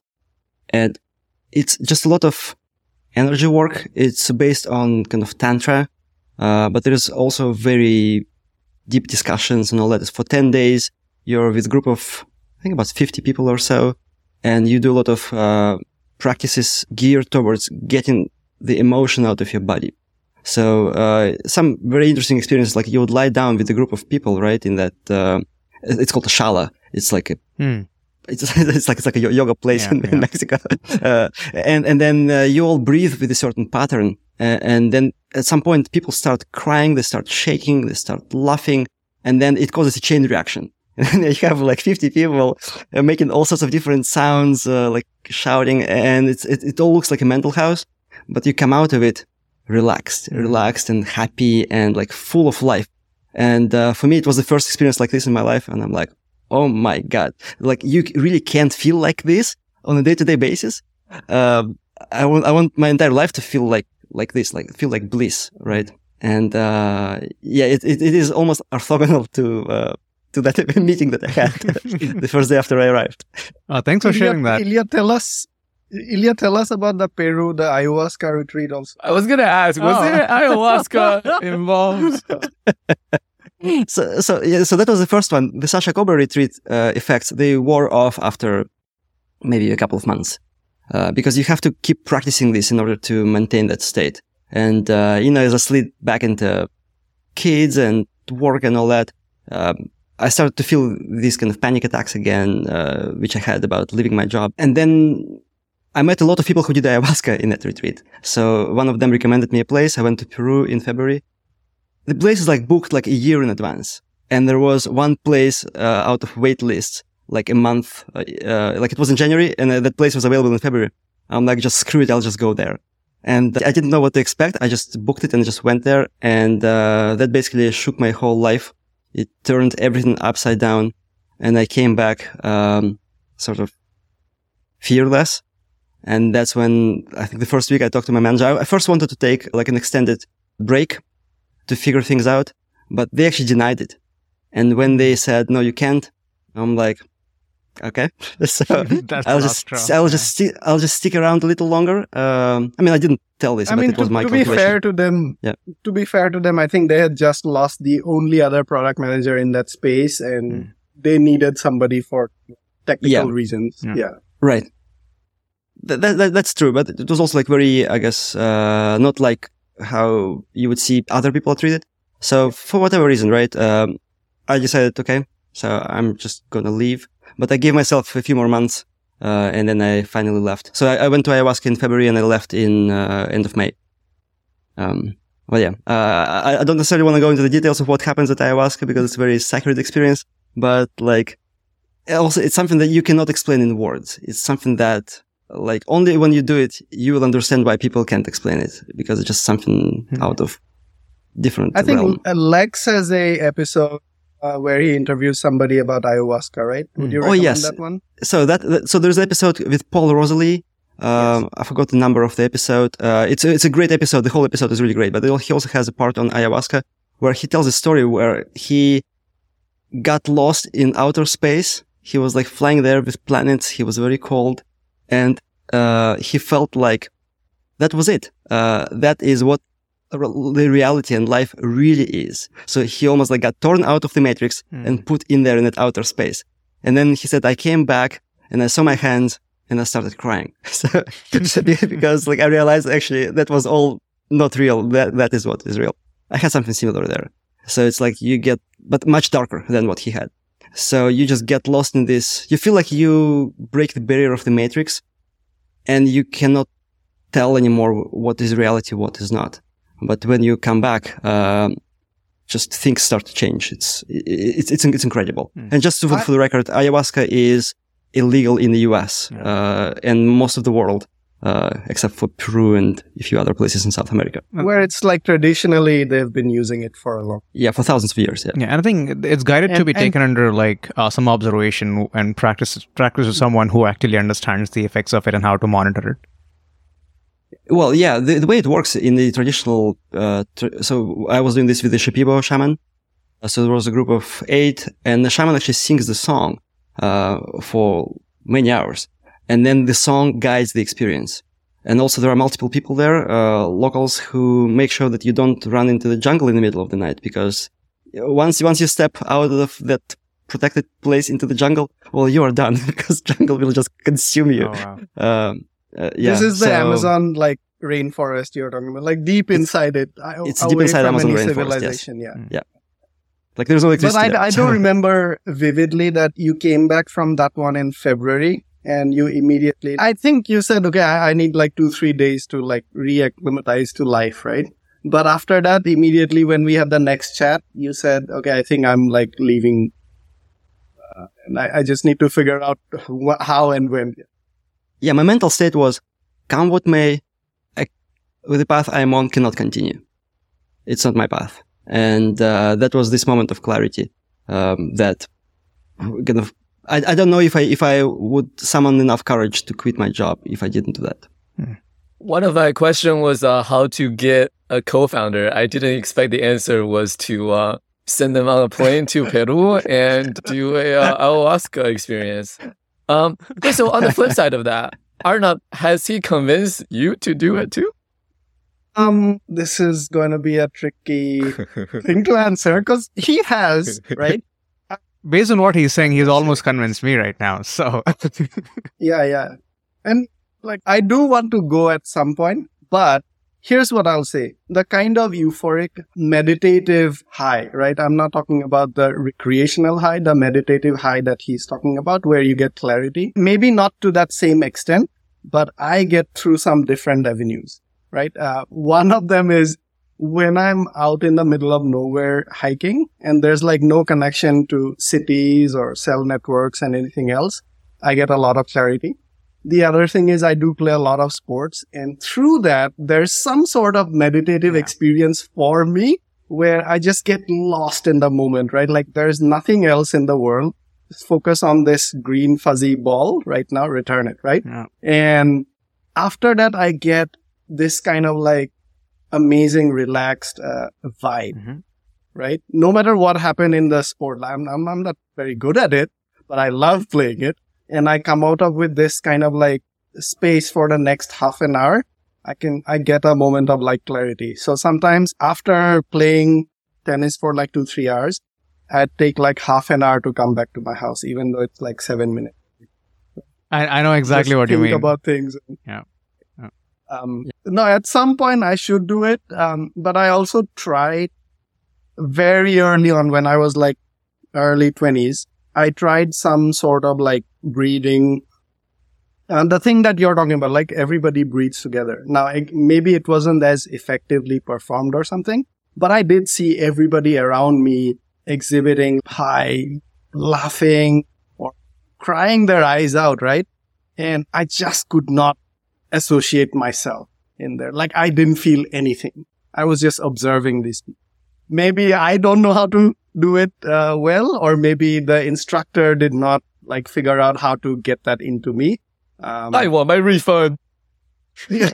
[SPEAKER 4] And it's just a lot of energy work. It's based on kind of tantra. Uh, but there is also very deep discussions and all that. For 10 days, you're with a group of, I think about 50 people or so, and you do a lot of, uh, practices geared towards getting the emotion out of your body. So, uh, some very interesting experiences, like you would lie down with a group of people, right? In that, uh, it's called a shala. It's like a,
[SPEAKER 1] Hmm.
[SPEAKER 4] it's, it's like, it's like a yoga place
[SPEAKER 1] Yeah,
[SPEAKER 4] in, in. Mexico. Uh, and, and then, uh, you all breathe with a certain pattern. Uh, and then at some point, people start crying, they start shaking, they start laughing, and then it causes a chain reaction. And you have like 50 people uh, making all sorts of different sounds, uh, like shouting, and it's, it, it all looks like a mental house, but you come out of it relaxed, relaxed and happy and like full of life. And, uh, for me, it was the first experience like this in my life. And I'm like, Oh my God. Like you really can't feel like this on a day to day basis. Um, I want, I want my entire life to feel like, like this, like feel like bliss, right? And, uh, yeah, it, it, it is almost orthogonal to, uh, to that meeting that I had the first day after I arrived.
[SPEAKER 1] Uh, thanks for sharing that.
[SPEAKER 3] Ilya, tell us. Ilya, tell us about the Peru, the ayahuasca retreat also.
[SPEAKER 5] I was gonna ask, was
[SPEAKER 1] Oh.
[SPEAKER 5] there ayahuasca involved?
[SPEAKER 4] so, so, yeah, so that was the first one. The Sasha Cobra retreat, uh, effects, they wore off after maybe a couple of months. Uh, because you have to keep practicing this in order to maintain that state. And, uh, you know, as I slid back into kids and work and all that, um, I started to feel these kind of panic attacks again, uh, which I had about leaving my job. And then I met a lot of people who did ayahuasca in that retreat. So one of them recommended me a place. I went to Peru in February. The place is like booked like a year in advance. And there was one place, uh, out of wait lists, like a month, uh, uh, like it was in January and uh, that place was available in February. I'm like, just screw it. I'll just go there. And I didn't know what to expect. I just booked it and just went there. And, uh, that basically shook my whole life. It turned everything upside down. And I came back, um, sort of fearless. And that's when I think the first week I talked to my manager. I I first wanted to take like an extended break to figure things out, but they actually denied it. And when they said, no, you can't, I'm like, okay. so
[SPEAKER 1] That's
[SPEAKER 4] I'll just,
[SPEAKER 1] true.
[SPEAKER 4] I'll just, sti- I'll just stick around a little longer. Um, I mean, I didn't tell this,
[SPEAKER 3] I
[SPEAKER 4] but
[SPEAKER 3] mean,
[SPEAKER 4] it was
[SPEAKER 3] to,
[SPEAKER 4] my
[SPEAKER 3] to be fair to them,
[SPEAKER 4] Yeah.
[SPEAKER 3] to be fair to them, I think they had just lost the only other product manager in that space, and
[SPEAKER 1] Mm.
[SPEAKER 3] they needed somebody for technical
[SPEAKER 4] Yeah.
[SPEAKER 3] reasons.
[SPEAKER 1] Yeah.
[SPEAKER 3] Yeah.
[SPEAKER 4] Right. That, that, that- that's true, but it was also like very, I guess, uh, not like how you would see other people are treated. So for whatever reason, right, um, I decided, okay, so I'm just gonna leave, but I gave myself a few more months, uh, and then I finally left. So I, I went to ayahuasca in February and I left in, uh, end of May. Um, well, yeah, uh, I, I don't necessarily want to go into the details of what happens at ayahuasca because it's a very sacred experience, but like, also it's something that you cannot explain in words. It's something that like only when you do it, you will understand why people can't explain it because it's just something
[SPEAKER 1] Hmm.
[SPEAKER 4] out of different
[SPEAKER 3] I think
[SPEAKER 4] realm.
[SPEAKER 3] Lex has a episode uh, where he interviews somebody about ayahuasca, right? Would
[SPEAKER 1] Mm.
[SPEAKER 3] you
[SPEAKER 4] Oh,
[SPEAKER 3] recommend
[SPEAKER 4] yes.
[SPEAKER 3] that one?
[SPEAKER 4] So that, that- so there's an episode with Paul Rosolie. Um, I forgot the number of the episode. Uh, it's a, it's a great episode. The whole episode is really great, but he also has a part on ayahuasca where he tells a story where he got lost in outer space. He was like flying there with planets. He was very cold and, uh, he felt like that was it. Uh, that is what the reality and life really is. So he almost like got torn out of the matrix
[SPEAKER 1] Hmm.
[SPEAKER 4] and put in there in that outer space. And then he said, I came back and I saw my hands and I started crying. So, because like I realized actually that was all not real. That, that is what is real. I had something similar there. So it's like you get, but much darker than what he had. So you just get lost in this. You feel like you break the barrier of the matrix and you cannot tell anymore what is reality, what is not. But when you come back, um, just things start to change. It's, it's, it's, it's incredible.
[SPEAKER 1] Mm.
[SPEAKER 4] And just to,
[SPEAKER 3] I-
[SPEAKER 4] for the record, ayahuasca is illegal in the US,
[SPEAKER 1] Yeah.
[SPEAKER 4] uh, and most of the world, uh, except for Peru and a few other places in South America.
[SPEAKER 3] Where it's like traditionally they've been using it for a long.
[SPEAKER 4] Yeah, for thousands of years. Yeah.
[SPEAKER 1] Yeah, and I think it's guided to be taken under like uh, some observation and practice practice with someone who actually understands the effects of it and how to monitor it.
[SPEAKER 4] Well, yeah, the, the way it works in the traditional, uh, tr- so I was doing this with the Shipibo shaman. Uh, so there was a group of eight and the shaman actually sings the song, uh, for many hours. And then the song guides the experience. And also there are multiple people there, uh, locals who make sure that you don't run into the jungle in the middle of the night because once, once you step out of that protected place into the jungle, well, you are done because jungle will just consume you.
[SPEAKER 1] wow.
[SPEAKER 4] Um, uh, yeah.
[SPEAKER 3] this is the
[SPEAKER 4] so-
[SPEAKER 3] Amazon like rainforest you're talking about, like deep inside it.
[SPEAKER 4] It's
[SPEAKER 3] away
[SPEAKER 4] deep inside
[SPEAKER 3] from
[SPEAKER 4] Amazon
[SPEAKER 3] any
[SPEAKER 4] rainforest, yes.
[SPEAKER 3] civilization. Yeah.
[SPEAKER 4] Like there's no
[SPEAKER 3] But. I,
[SPEAKER 4] there.
[SPEAKER 3] I don't remember vividly that you came back from that one in February and you immediately, I think you said, okay, I, I need like two, three days to like reacclimatize to life, right? But after that, immediately when we had the next chat, you said, okay, I think I'm like leaving. Uh, and I, I just need to figure out wh- how and when.
[SPEAKER 4] Yeah, my mental state was, come what may, I, with the path I'm on cannot continue. It's not my path. And, uh, that was this moment of clarity, um, that kind of, I, I don't know if I, if I would summon enough courage to quit my job if I didn't do that.
[SPEAKER 5] One of my question was uh, how to get a co-founder. I didn't expect the answer was to uh, send them on a plane to Peru and do a uh, ayahuasca experience. Um, okay, so on the flip side of that, Arnab, has he convinced you to do it too?
[SPEAKER 3] Um, this is going to be a tricky thing to answer because he has, right?
[SPEAKER 1] Based on what he's saying, he's almost convinced me right now. So
[SPEAKER 3] Yeah, yeah. And like, I do want to go at some point, but here's what I'll say. The kind of euphoric meditative high, right? I'm not talking about the recreational high, the meditative high that he's talking about where you get clarity. Maybe not to that same extent, but I get through some different avenues, right? Uh, one of them is when I'm out in the middle of nowhere hiking and there's like no connection to cities or cell networks and anything else, I get a lot of clarity. The other thing is I do play a lot of sports and through that, there's some sort of meditative experience for me where I just get lost in the moment, right? Like there's nothing else in the world. Just focus on this green fuzzy ball right now, return it, right?
[SPEAKER 1] Yeah.
[SPEAKER 3] And after that, I get this kind of like amazing, relaxed uh, vibe,
[SPEAKER 1] Mhm.
[SPEAKER 3] right? No matter what happened in the sport, I'm, I'm, I'm not very good at it, but I love playing it. And I come out of with this kind of like space for the next half an hour. I can, I get a moment of like clarity. So sometimes after playing tennis for like two, three hours, I'd take like half an hour to come back to my house, even though it's like seven minutes.
[SPEAKER 1] I, I know exactly
[SPEAKER 3] Just
[SPEAKER 1] what you mean.
[SPEAKER 3] about things.
[SPEAKER 1] Yeah. Yeah.
[SPEAKER 3] Um, no, at some point I should do it. Um, but I also tried very early on when I was like early twenties. I tried some sort of like breathing. And uh, the thing that you're talking about, like everybody breathes together. Now, it, maybe it wasn't as effectively performed or something, but I did see everybody around me exhibiting high, laughing or crying their eyes out, right? And I just could not associate myself in there. Like I didn't feel anything. I was just observing these people. Maybe I don't know how to do it uh, well, or maybe the instructor did not like figure out how to get that into me. Um,
[SPEAKER 5] I want my refund.
[SPEAKER 3] yeah.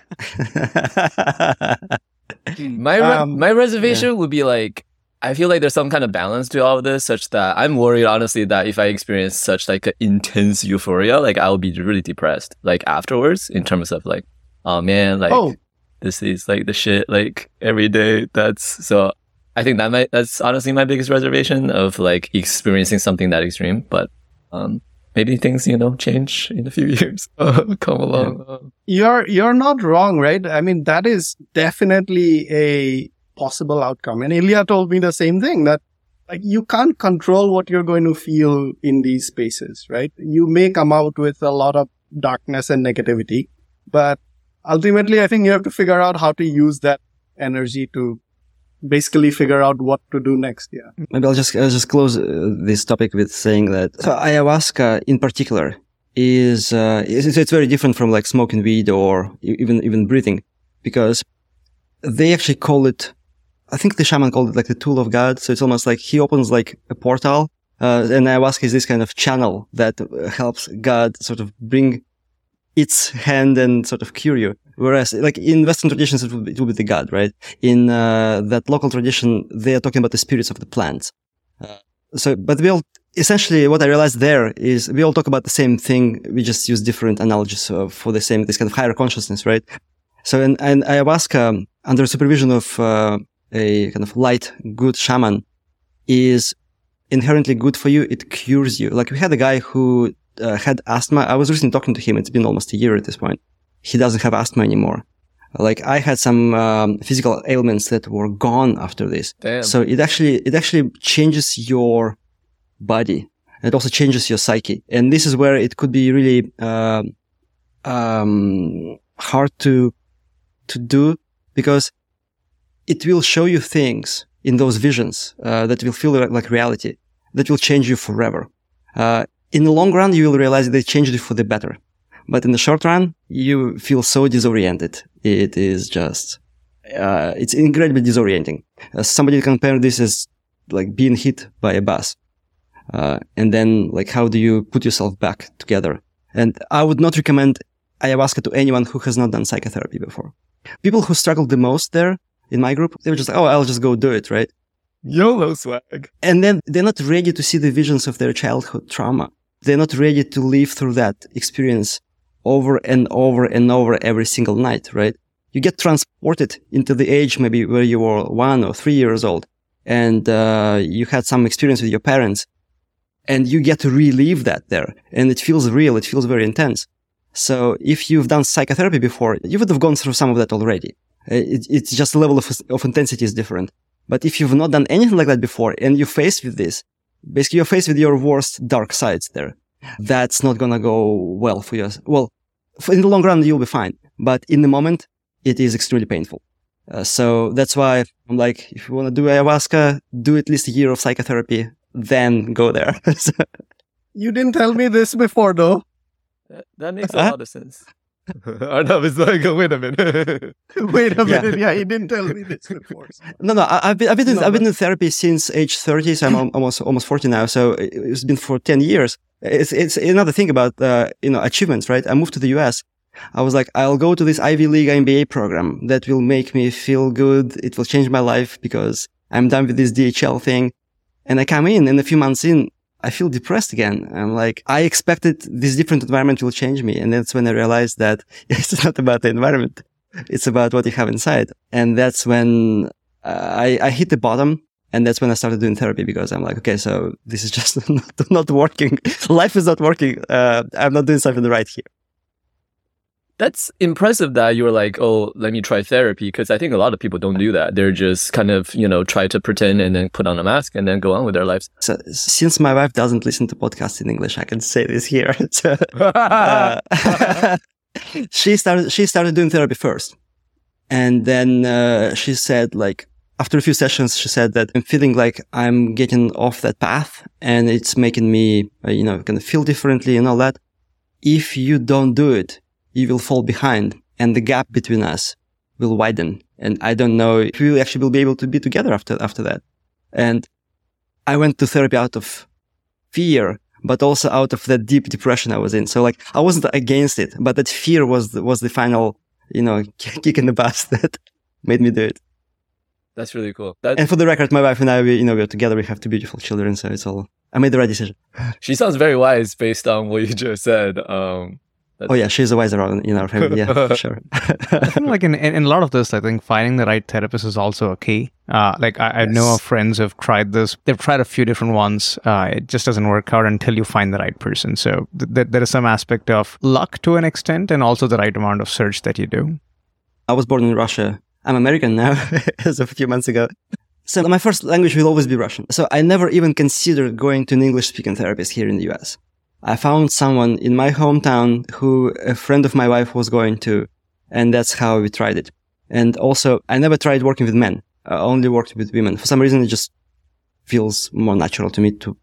[SPEAKER 5] My re-
[SPEAKER 3] Um,
[SPEAKER 5] my reservation would be like I feel like there's some kind of balance to all of this, such that I'm worried honestly that if I experience such like an intense euphoria, like I will be really depressed like afterwards in terms of like, oh man, like
[SPEAKER 3] oh,
[SPEAKER 5] this is like the shit like every day. That's so. I think that might that's honestly my biggest reservation of like experiencing something that extreme, but um maybe things you know change in a few years. Come along. Uh,
[SPEAKER 3] you're you're not wrong, right? I mean, that is definitely a possible outcome. And Ilya told me the same thing that like you can't control what you're going to feel in these spaces, right? You may come out with a lot of darkness and negativity, but ultimately, I think you have to figure out how to use that energy to basically figure out what to do next. Yeah.
[SPEAKER 4] Maybe I'll just I'll just close uh, this topic with saying that so ayahuasca in particular is uh, it's, it's very different from like smoking weed or even even breathing because they actually call it I think the shaman called it like the tool of God. So it's almost like he opens like a portal. Uh, and ayahuasca is this kind of channel that uh, helps God sort of bring its hand and sort of cure you. Whereas like in Western traditions, it will be, it be the God, right? In, uh, that local tradition, they are talking about the spirits of the plants. Uh, so, but we all, essentially what I realized there is we all talk about the same thing. We just use different analogies uh, for the same, this kind of higher consciousness, right? So in ayahuasca, under supervision of, uh, a kind of light, good shaman is inherently good for you. It cures you. Like we had a guy who uh, had asthma. I was recently talking to him. It's been almost a year at this point. He doesn't have asthma anymore. Like I had some um, physical ailments that were gone after this.
[SPEAKER 5] Damn.
[SPEAKER 4] So it actually it actually changes your body. It also changes your psyche, and this is where it could be really uh, um, hard to to do because it will show you things in those visions uh, that will feel like, reality, that will change you forever. Uh, in the long run, you will realize they changed you for the better. But in the short run, you feel so disoriented. It is just, uh, it's incredibly disorienting. Uh, somebody compared this as like being hit by a bus. Uh, and then like, how do you put yourself back together? And I would not recommend ayahuasca to anyone who has not done psychotherapy before. People who struggle the most there in my group, they were just like, oh, I'll just go do it, right?
[SPEAKER 5] YOLO swag.
[SPEAKER 4] And then they're not ready to see the visions of their childhood trauma. They're not ready to live through that experience over and over and over every single night, right? You get transported into the age maybe where you were one or three years old and uh, you had some experience with your parents and you get to relive that there and it feels real. It feels very intense. So if you've done psychotherapy before, you would have gone through some of that already. It, it's just the level of, of intensity is different. But if you've not done anything like that before and you're faced with this, basically you're faced with your worst dark sides there. That's not gonna go well for you. Well, in the long run, you'll be fine. But in the moment, it is extremely painful. Uh, so that's why I'm like, if you want to do ayahuasca, do at least a year of psychotherapy, then go there.
[SPEAKER 3] you didn't tell me this before though.
[SPEAKER 5] That, that makes a uh, lot of sense. Arnab is like, wait a minute.
[SPEAKER 3] wait a minute. Yeah. yeah, he didn't tell me this before.
[SPEAKER 4] No, no, I, have been, I've been, in, no, I've been in therapy since age 30, so I'm almost, almost 40 now. So it's been for 10 years. It's, it's another thing about, uh, you know, achievements, right? I moved to the US. I was like, I'll go to this Ivy League MBA program that will make me feel good. It will change my life because I'm done with this DHL thing. And I come in and a few months in, I feel depressed again. I'm like, I expected this different environment will change me. And that's when I realized that it's not about the environment. It's about what you have inside. And that's when uh, I, I hit the bottom. And that's when I started doing therapy because I'm like, okay, so this is just not, not working. Life is not working. Uh, I'm not doing something right here
[SPEAKER 5] that's impressive that you're like, oh, let me try therapy. Cause I think a lot of people don't do that. They're just kind of, you know, try to pretend and then put on a mask and then go on with their lives.
[SPEAKER 4] So since my wife doesn't listen to podcasts in English, I can say this here. so, uh, she started, she started doing therapy first. And then, uh, she said like, after a few sessions, she said that I'm feeling like I'm getting off that path and it's making me, uh, you know, kind of feel differently and all that. If you don't do it, you will fall behind and the gap between us will widen. And I don't know if we actually will be able to be together after, after that. And I went to therapy out of fear, but also out of that deep depression I was in. So like I wasn't against it, but that fear was, the, was the final, you know, kick in the butt that made me do it.
[SPEAKER 5] That's really cool.
[SPEAKER 4] That... And for the record, my wife and I, we, you know, we're together. We have two beautiful children. So it's all, I made the right decision.
[SPEAKER 5] She sounds very wise based on what you just said. Um,
[SPEAKER 4] that's oh yeah, she's a wiser in our family. Yeah, for sure.
[SPEAKER 1] I think like in, in a lot of this, I think finding the right therapist is also a key. Uh, like I, I yes. know of friends who've tried this. They've tried a few different ones. Uh, it just doesn't work out until you find the right person. So th- th- there is some aspect of luck to an extent, and also the right amount of search that you do.
[SPEAKER 4] I was born in Russia. I'm American now, as of a few months ago. So my first language will always be Russian. So I never even considered going to an English speaking therapist here in the US. I found someone in my hometown who a friend of my wife was going to, and that's how we tried it. And also, I never tried working with men. I only worked with women. For some reason, it just feels more natural to me to,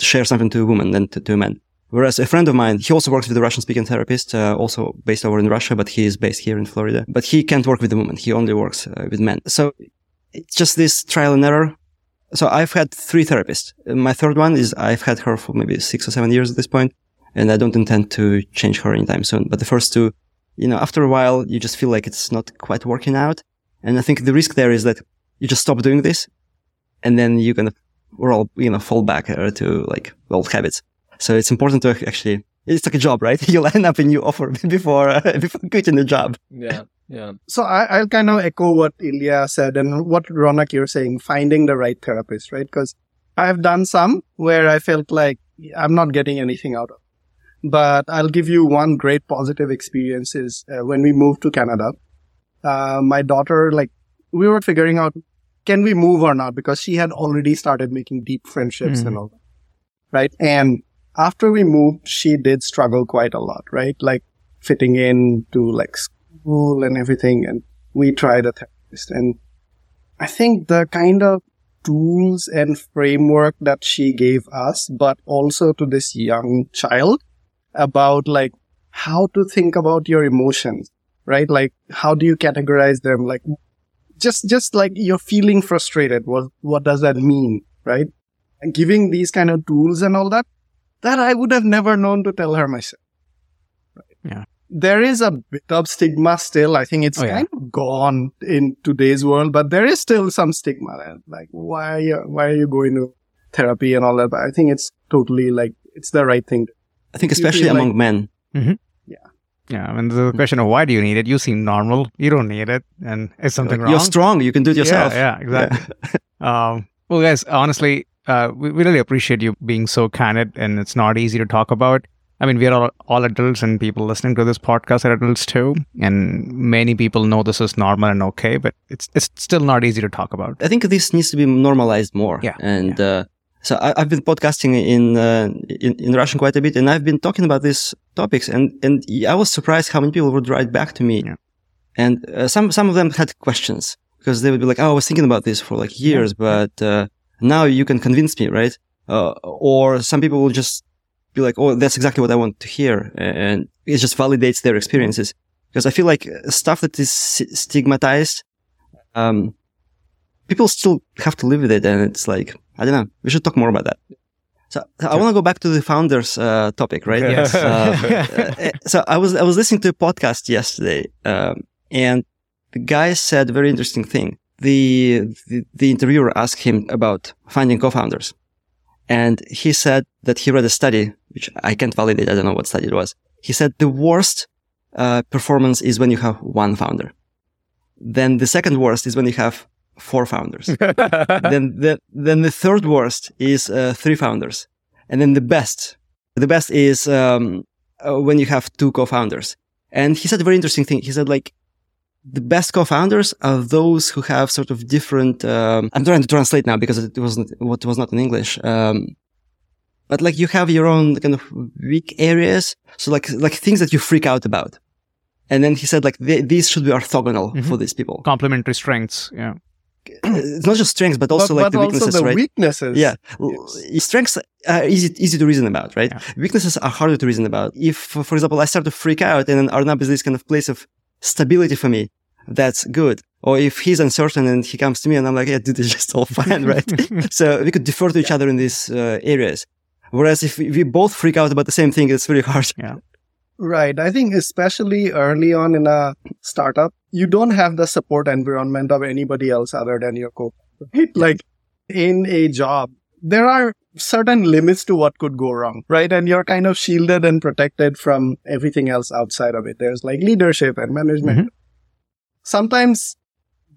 [SPEAKER 4] share something to a woman than to, to a man. Whereas a friend of mine, he also works with a Russian speaking therapist, uh, also based over in Russia, but he is based here in Florida. But he can't work with a woman. He only works uh, with men. So it's just this trial and error. So I've had three therapists. My third one is I've had her for maybe six or seven years at this point, and I don't intend to change her anytime soon. But the first two, you know, after a while, you just feel like it's not quite working out. And I think the risk there is that you just stop doing this and then you're going to roll, you know, fall back uh, to like old habits. So it's important to actually, it's like a job, right? You line up a new offer before, uh, before quitting the job.
[SPEAKER 5] Yeah. Yeah.
[SPEAKER 3] So I, I'll kind of echo what Ilya said and what Ronak you're saying, finding the right therapist, right? Because I've done some where I felt like I'm not getting anything out of. it. But I'll give you one great positive experience is uh, when we moved to Canada. Uh, my daughter, like, we were figuring out can we move or not because she had already started making deep friendships
[SPEAKER 1] Mhm.
[SPEAKER 3] and all that, right? And after we moved, she did struggle quite a lot, right? Like fitting in to like school and everything. And we tried a therapist and I think the kind of tools and framework that she gave us, but also to this young child about like how to think about your emotions, right? Like how do you categorize them? Like just, just like you're feeling frustrated. What, what does that mean? Right? And giving these kind of tools and all that, that I would have never known to tell her myself.
[SPEAKER 1] Yeah.
[SPEAKER 3] There is a bit of stigma still. I think it's
[SPEAKER 1] Oh, yeah.
[SPEAKER 3] kind of gone in today's world, but there is still some stigma there. Like, why are you, why are you going to therapy and all that? But I think it's totally like, it's the right thing.
[SPEAKER 4] I think
[SPEAKER 3] You feel
[SPEAKER 4] especially
[SPEAKER 3] like-
[SPEAKER 4] among men.
[SPEAKER 1] Yeah, Yeah. I mean, the question of why do you need it? You seem normal. You don't need it, and is something
[SPEAKER 4] Like,
[SPEAKER 1] wrong?
[SPEAKER 4] You're strong. You can do it yourself.
[SPEAKER 1] Yeah, yeah exactly. um, well, guys, honestly, uh, we, we really appreciate you being so candid, and it's not easy to talk about. I mean, we are all, all adults, and people listening to this podcast are adults too, and many people know this is normal and okay, but it's it's still not easy to talk about.
[SPEAKER 4] I think this needs to be normalized more.
[SPEAKER 1] Yeah,
[SPEAKER 4] And uh, so I, I've been podcasting in, uh, in in Russian quite a bit, and I've been talking about these topics, and and I was surprised how many people would write back to me,
[SPEAKER 1] Yeah.
[SPEAKER 4] and uh, some some of them had questions because they would be like, "Oh, I was thinking about this for like years, but uh, now you can convince me, right?" Uh, or some people will just be like, "Oh, that's exactly what I want to hear," and it just validates their experiences. Because I feel like stuff that is stigmatized, um, people still have to live with it, and it's like I don't know. We should talk more about that. So, so I want to go back to the founders uh, topic, right?
[SPEAKER 1] Yes.
[SPEAKER 4] Uh, uh, so I was I was listening to a podcast yesterday, um, and the guy said a very interesting thing. The, the the interviewer asked him about finding co-founders, and he said that he read a study, which I can't validate. I don't know what study it was. He said the worst uh, performance is when you have one founder. Then the second worst is when you have four founders. then the then the third worst is uh, three founders, and then the best, the best is um, uh, when you have two co-founders. And he said a very interesting thing. He said like the best co-founders are those who have sort of different. Um, I'm trying to translate now because it wasn't what was not in English. Um, but like you have your own kind of weak areas, so like like things that you freak out about. And then he said like th- these should be orthogonal
[SPEAKER 1] Mhm.
[SPEAKER 4] for these people.
[SPEAKER 1] Complementary strengths. Yeah.
[SPEAKER 4] It's not just strengths, but also
[SPEAKER 3] but,
[SPEAKER 4] like
[SPEAKER 3] but
[SPEAKER 4] the
[SPEAKER 3] also
[SPEAKER 4] weaknesses,
[SPEAKER 3] the
[SPEAKER 4] right?
[SPEAKER 3] weaknesses.
[SPEAKER 4] Yeah, L- strengths are easy easy to reason about, right?
[SPEAKER 1] Yeah.
[SPEAKER 4] Weaknesses are harder to reason about. If, for example, I start to freak out and then Arnab is this kind of place of stability for me, that's good. Or if he's uncertain and he comes to me and I'm like, yeah, dude, it's just all fine, right? so we could defer to each other in these uh, areas. Whereas if we, we both freak out about the same thing, it's really hard. Yeah.
[SPEAKER 3] Right. I think especially early on in a startup, you don't have the support environment of anybody else other than your co. Right? Like in a job, there are certain limits to what could go wrong, right? And you're kind of shielded and protected from everything else outside of it. There's like leadership and management. Sometimes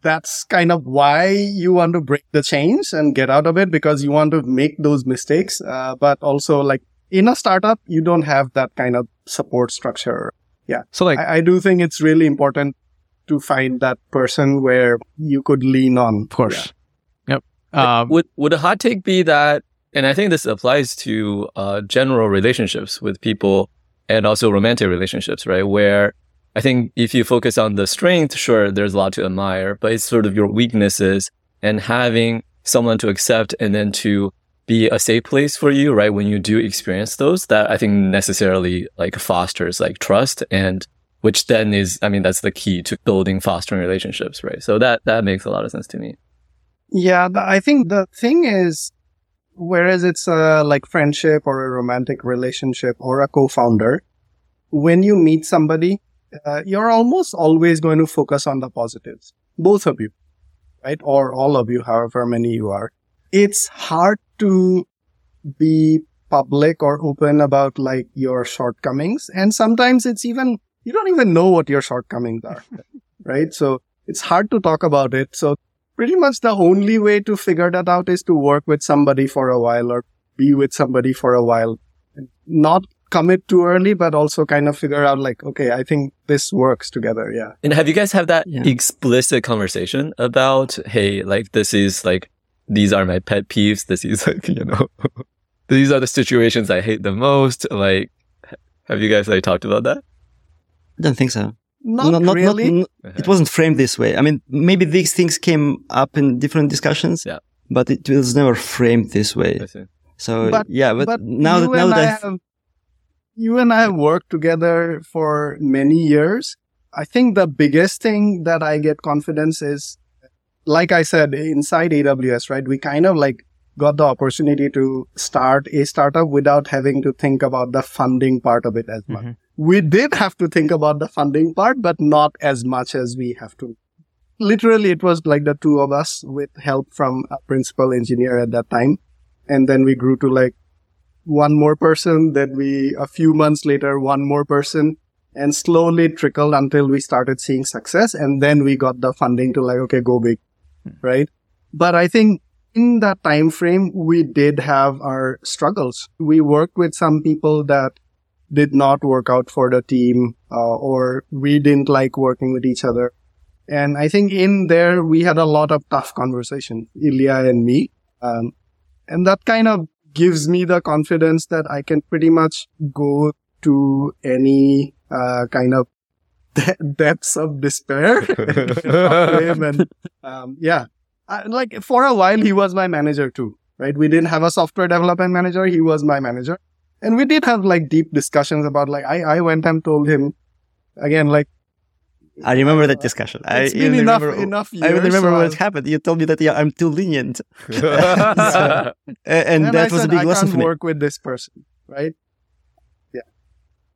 [SPEAKER 3] that's kind of why you want to break the chains and get out of it because you want to make those mistakes. Uh, but also like in a startup, you don't have that kind of support structure. Yeah.
[SPEAKER 1] So, like,
[SPEAKER 3] I, I do think it's really important to find that person where you could lean on.
[SPEAKER 1] Of course. Yeah. Um,
[SPEAKER 5] would would a hot take be that? And I think this applies to uh, general relationships with people and also romantic relationships, right? Where I think if you focus on the strength, sure, there's a lot to admire, but it's sort of your weaknesses and having someone to accept and then to be a safe place for you, right? When you do experience those, that I think necessarily like fosters like trust and which then is, I mean, that's the key to building fostering relationships, right? So that, that makes a lot of sense to me.
[SPEAKER 3] Yeah, the, I think the thing is, whereas it's a like friendship or a romantic relationship or a co-founder, when you meet somebody, uh, you're almost always going to focus on the positives, both of you, right? Or all of you, however many you are. It's hard to be public or open about like your shortcomings. And sometimes it's even, you don't even know what your shortcomings are, right? So it's hard to talk about it. So pretty much the only way to figure that out is to work with somebody for a while or be with somebody for a while. Not commit too early, but also kind of figure out like, okay, I think this works together. Yeah.
[SPEAKER 5] And have you guys have that
[SPEAKER 4] Yeah.
[SPEAKER 5] explicit conversation about, hey, like this is like, these are my pet peeves. This is like, you know, these are the situations I hate the most. Like, have you guys like talked about that?
[SPEAKER 4] I don't think so.
[SPEAKER 3] Not, really.
[SPEAKER 4] it wasn't framed this way. I mean, maybe these things came up in different discussions.
[SPEAKER 5] Yeah.
[SPEAKER 4] But it was never framed this way. So
[SPEAKER 3] But-
[SPEAKER 4] yeah, but,
[SPEAKER 3] but
[SPEAKER 4] now that
[SPEAKER 3] you
[SPEAKER 4] now
[SPEAKER 3] and
[SPEAKER 4] that
[SPEAKER 3] I
[SPEAKER 4] I've-
[SPEAKER 3] have, you and I have worked together for many years. I think the biggest thing that I get confidence is, like I said, inside AWS, right? We kind of like got the opportunity to start a startup without having to think about the funding part of it as much.
[SPEAKER 1] Mhm.
[SPEAKER 3] We did have to think about the funding part, but not as much as we have to. Literally, it was like the two of us with help from a principal engineer at that time. And then we grew to like one more person, then we, a few months later, one more person and slowly trickled until we started seeing success. And then we got the funding to like, okay, go big. Right. But I think in that time frame, we did have our struggles. We worked with some people that did not work out for the team, uh, or we didn't like working with each other. And I think in there, we had a lot of tough conversation, Ilya and me. Um, and that kind of gives me the confidence that I can pretty much go to any uh, kind of de- depths of despair. And um, yeah, I, like for a while he was my manager too, right? We didn't have a software development manager; he was my manager, and we did have like deep discussions about like I I went and told him again like
[SPEAKER 4] I remember that discussion. I
[SPEAKER 3] it's been enough
[SPEAKER 4] remember,
[SPEAKER 3] enough years.
[SPEAKER 4] I even remember
[SPEAKER 3] so
[SPEAKER 4] what
[SPEAKER 3] I-
[SPEAKER 4] happened. You told me that yeah, I'm too lenient, A- and,
[SPEAKER 3] and
[SPEAKER 4] that
[SPEAKER 3] I
[SPEAKER 4] was a
[SPEAKER 3] said,
[SPEAKER 4] big
[SPEAKER 3] I
[SPEAKER 4] lesson
[SPEAKER 3] can't
[SPEAKER 4] for me.
[SPEAKER 3] work with this person, right? Yeah.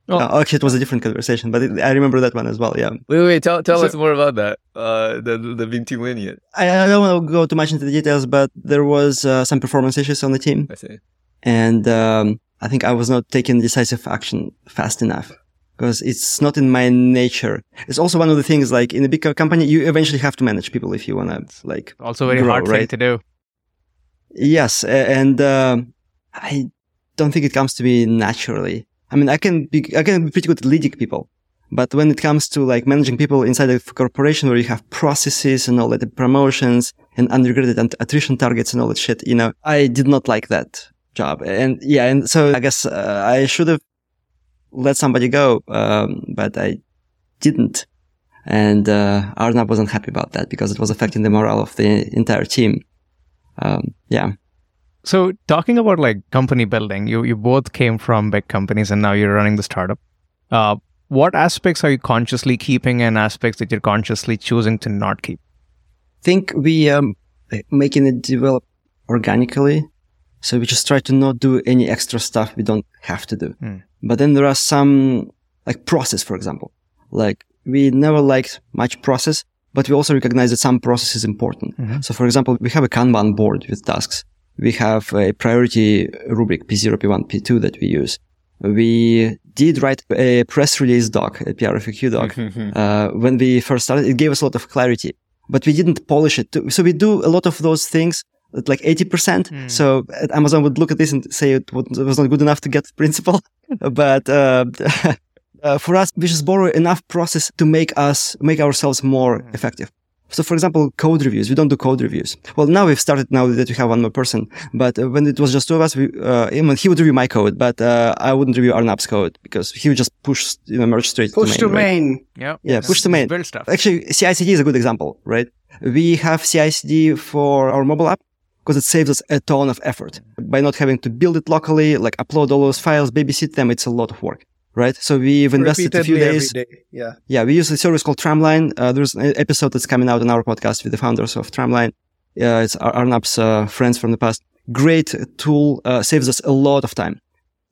[SPEAKER 4] Oh, actually, it was a different conversation, but it, I remember that one as well. Yeah,
[SPEAKER 5] wait, wait, tell, tell
[SPEAKER 3] So-
[SPEAKER 5] us more about that. Uh, the, the being too lenient.
[SPEAKER 4] I, I don't want to go too much into the details, but there was uh, some performance issues on the team,
[SPEAKER 5] I see.
[SPEAKER 4] and um, I think I was not taking decisive action fast enough because it's not in my nature. It's also one of the things like in a big co- company, you eventually have to manage people if you want to like
[SPEAKER 1] also very
[SPEAKER 4] grow,
[SPEAKER 1] hard thing to do.
[SPEAKER 4] Yes, and um I don't think it comes to me naturally. I mean, I can be I can be pretty good at leading people, but when it comes to like managing people inside a corporation where you have processes and all that, the promotions and unregretted and attrition targets and all that shit, you know, I did not like that job. And yeah, and so I guess uh, I should have let somebody go, um, but I didn't. And uh, Arnab wasn't happy about that because it was affecting the morale of the entire team. Um, yeah.
[SPEAKER 1] So talking about like company building, you you both came from big companies and now you're running the startup. Uh, what aspects are you consciously keeping and aspects that you're consciously choosing to not keep?
[SPEAKER 4] think we um making it develop organically. So we just try to not do any extra stuff we don't have to do.
[SPEAKER 1] Hmm.
[SPEAKER 4] But then there are some like process, for example. Like we never liked much process, but we also recognize that some process is important.
[SPEAKER 1] Mhm.
[SPEAKER 4] So for example, we have a Kanban board with tasks. We have a priority rubric P0, P1, P2 that we use. We did write a press release doc, a PRFAQ doc, uh, when we first started. It gave us a lot of clarity, but we didn't polish it. too. So we do a lot of those things at like 80%.
[SPEAKER 1] Hmm.
[SPEAKER 4] So at Amazon would look at this and say it was not good enough to get principal. but, uh, uh, for us, we just borrow enough process to make us, make ourselves more
[SPEAKER 1] Hmm.
[SPEAKER 4] effective. So, for example, code reviews. We don't do code reviews. Well, now we've started now that we have one more person. But uh, when it was just two of us, we, uh, I mean, he would review my code, but uh, I wouldn't review Arnab's code because he would just push, you know, merge straight
[SPEAKER 3] Push
[SPEAKER 4] to
[SPEAKER 3] to
[SPEAKER 4] main. right?
[SPEAKER 3] main.
[SPEAKER 1] Yeah.
[SPEAKER 4] Yeah, push to main.
[SPEAKER 1] Build stuff.
[SPEAKER 4] Actually, CI/CD is a good example, right? We have CI/CD for our mobile app because it saves us a ton of effort by not having to build it locally, like upload all those files, babysit them. It's a lot of work, right? So we've invested a few days.
[SPEAKER 3] every day. Yeah.
[SPEAKER 4] Yeah, we use a service called Tramline. Uh, there's an episode that's coming out on our podcast with the founders of Tramline. Yeah, it's Ar- Arnab's uh, friends from the past. Great tool, uh, saves us a lot of time.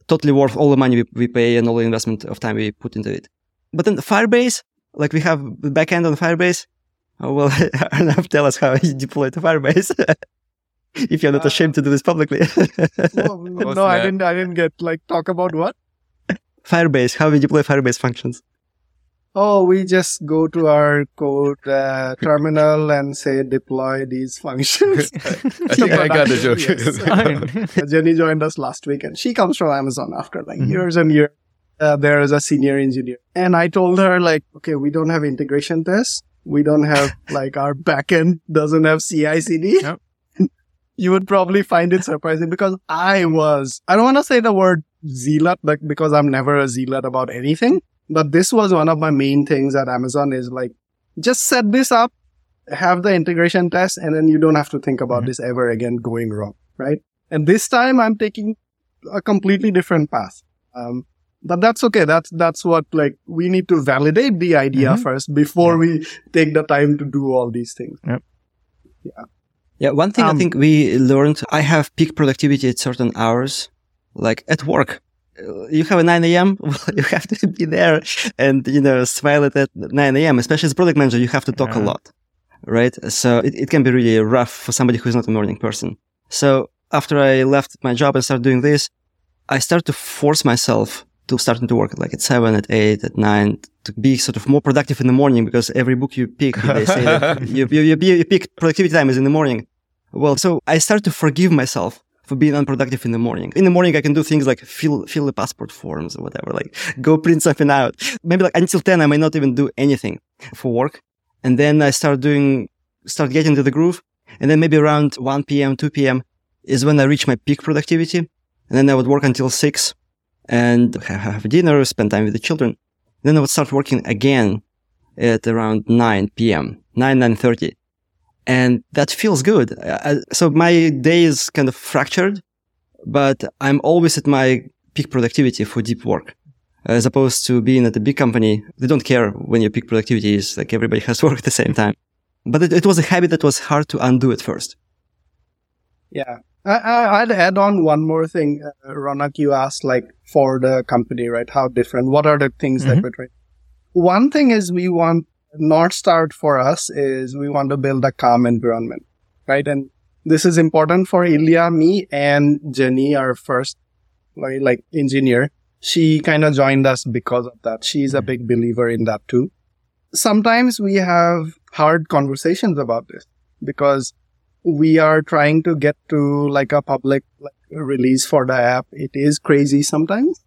[SPEAKER 4] Totally worth all the money we, we pay and all the investment of time we put into it. But then Firebase, like we have the backend on Firebase. Oh, well, Arnab, tell us how you deploy to Firebase. if you're not
[SPEAKER 3] Uh,
[SPEAKER 4] ashamed to do this publicly.
[SPEAKER 3] no, no, I didn't. I didn't get like talk about what.
[SPEAKER 4] Firebase, how we deploy Firebase functions.
[SPEAKER 3] Oh, we just go to our code uh, terminal and say deploy these functions.
[SPEAKER 5] I think I got the joke.
[SPEAKER 3] Yes. Jenny joined us last week and she comes from Amazon after like
[SPEAKER 4] Mhm.
[SPEAKER 3] years and years. Uh, there is a senior engineer. And I told her like, okay, we don't have integration tests. We don't have like our backend doesn't have CI CD.
[SPEAKER 1] Yep.
[SPEAKER 3] You would probably find it surprising because I was, I don't want to say the word zealot, like because I'm never a zealot about anything. But this was one of my main things at Amazon is like, just set this up, have the integration test, and then you don't have to think about
[SPEAKER 1] Mhm.
[SPEAKER 3] this ever again going wrong, right? And this time I'm taking a completely different path. Um, but that's okay. That's, that's what like we need to validate the idea
[SPEAKER 1] Mhm.
[SPEAKER 3] first before we take the time to do all these things. Yep.
[SPEAKER 4] Yeah, one thing I
[SPEAKER 3] Um,
[SPEAKER 4] think we learned, I have peak productivity at certain hours, like at work. Uh, You have a 9 a.m., well, you have to be there and, you know, smile at 9 a.m., especially as a product manager, you have to talk a lot, right? So it, it can be really rough for somebody who's not a morning person. So after I left my job and started doing this, I started to force myself to starting to work like at seven, at eight, at nine, to be sort of more productive in the morning because every book you pick, they say that you, you, you, you pick productivity time is in the morning. Well, so I started to forgive myself for being unproductive in the morning. In the morning, I can do things like fill, fill the passport forms or whatever, like go print something out. Maybe like until 10, I may not even do anything for work. And then I start doing, start getting to the groove. And then maybe around 1 p.m., 2 p.m. is when I reach my peak productivity. And then I would work until 6 and have dinner, spend time with the children. Then I would start working again at around 9 p.m., 9, 9.30. And that feels good. Uh, so my day is kind of fractured, but I'm always at my peak productivity for deep work. As opposed to being at a big company, they don't care when your peak productivity is. Like everybody has to work at the same time. But it, it was a habit that was hard to undo at first.
[SPEAKER 3] Yeah. I, I, I'd add on one more thing. Uh, Ronak, you asked like for the company, right? How different? What are the things that
[SPEAKER 1] Mhm.
[SPEAKER 3] we're trying? One thing is we want North Star for us is we want to build a calm environment, right? And this is important for Ilya, me, and Jenny, our first like, like engineer. She kind of joined us because of that. She's a big believer in that too. Sometimes we have hard conversations about this because we are trying to get to like a public like, release for the app. It is crazy sometimes.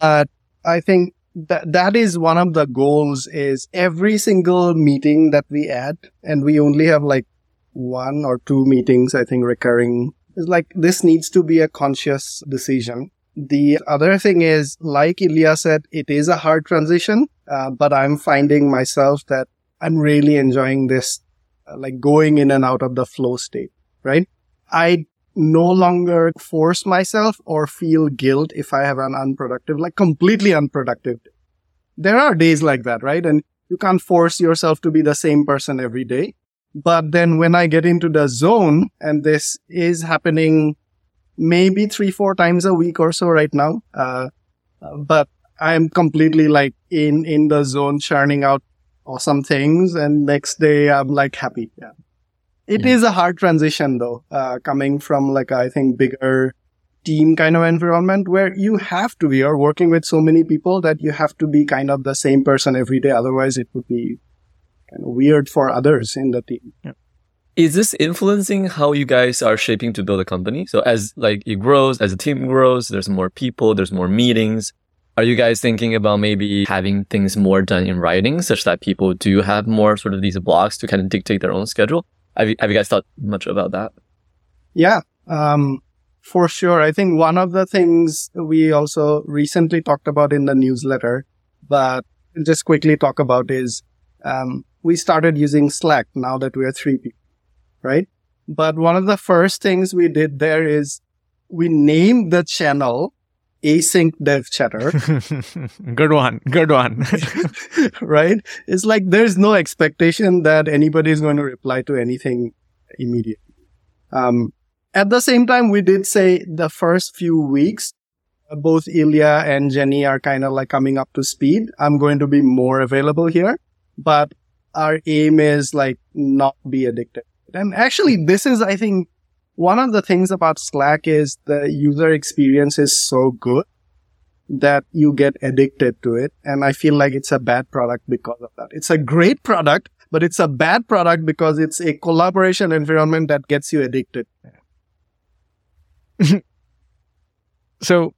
[SPEAKER 3] But I think that that is one of the goals is every single meeting that we add and we only have like one or two meetings, I think recurring is like this needs to be a conscious decision. The other thing is, like Ilya said, it is a hard transition, uh, but I'm finding myself that I'm really enjoying this like going in and out of the flow state, right? I no longer force myself or feel guilt if I have an unproductive, like completely unproductive. day. There are days like that, right? And you can't force yourself to be the same person every day. But then when I get into the zone and this is happening maybe three, four times a week or so right now, uh, but I'm completely like in, in the zone churning out awesome things and next day I'm like happy. Yeah. It is
[SPEAKER 4] Yeah.
[SPEAKER 3] a hard transition though, uh, coming from like, I think bigger team kind of environment where you have to be, you're working with so many people that you have to be kind of the same person every day. Otherwise it would be kind of weird for others in the team.
[SPEAKER 5] Is this influencing how you guys are shaping to build a company? So as like it grows, as the team grows, there's more people, there's more meetings. Are you guys thinking about maybe having things more done in writing such that people do have more sort of these blocks to kind of dictate their own schedule? Have you, have you guys thought much about that?
[SPEAKER 3] Yeah, um, for sure. I think one of the things we also recently talked about in the newsletter, but just quickly talk about is um, we started using Slack now that we are three people, right? But one of the first things we did there is we named the channel async dev chatter.
[SPEAKER 1] good one. Good one.
[SPEAKER 3] right? It's like there's no expectation that anybody is going to reply to anything immediately. Um, at the same time, we did say the first few weeks, both Ilya and Jenny are kind of like coming up to speed. I'm going to be more available here, but our aim is like not be addicted. And actually, this is, I think, one of the things about Slack is the user experience is so good that you get addicted to it. And I feel like it's a bad product because of that. It's a great product, but it's a bad product because it's a collaboration environment that gets you addicted.
[SPEAKER 1] so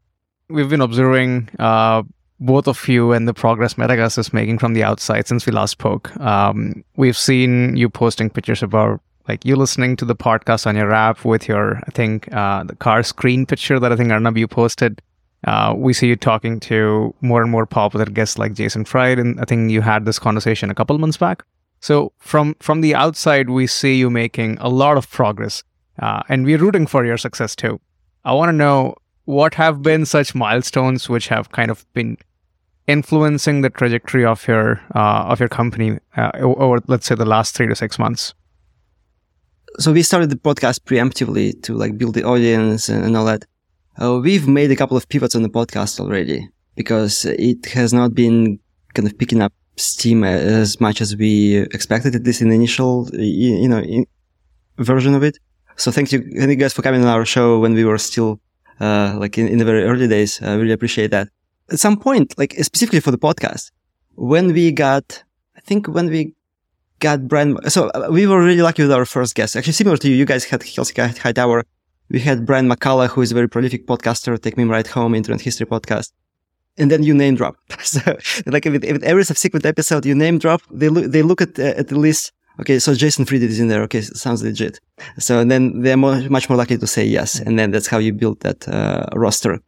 [SPEAKER 1] we've been observing uh, both of you and the progress Metacast is making from the outside since we last spoke. Um, we've seen you posting pictures about like you listening to the podcast on your app with your, I think, uh, the car screen picture that I think Arnab you posted. Uh, we see you talking to more and more popular guests like Jason Fried, and I think you had this conversation a couple months back. So from from the outside, we see you making a lot of progress, uh, and we're rooting for your success too. I want to know what have been such milestones which have kind of been influencing the trajectory of your uh, of your company uh, over, let's say, the last three to six months
[SPEAKER 4] so we started the podcast preemptively to like build the audience and, and all that. Uh, we've made a couple of pivots on the podcast already because it has not been kind of picking up steam as much as we expected at this in the initial, you know, in version of it. So thank you, thank you guys for coming on our show when we were still, uh, like in, in the very early days. I really appreciate that. At some point, like specifically for the podcast, when we got, I think when we got Brian. So uh, we were really lucky with our first guest. Actually, similar to you, you guys had Kelsey Hightower. We had Brian McCullough, who is a very prolific podcaster, Techmeme Ride Home, Internet History podcast. And then you name drop. so like with, with every subsequent episode, you name drop, they look, they look at, uh, at the list. Okay. So Jason Fried is in there. Okay. Sounds legit. So then they're more, much more likely to say yes. And then that's how you build that, uh, roster.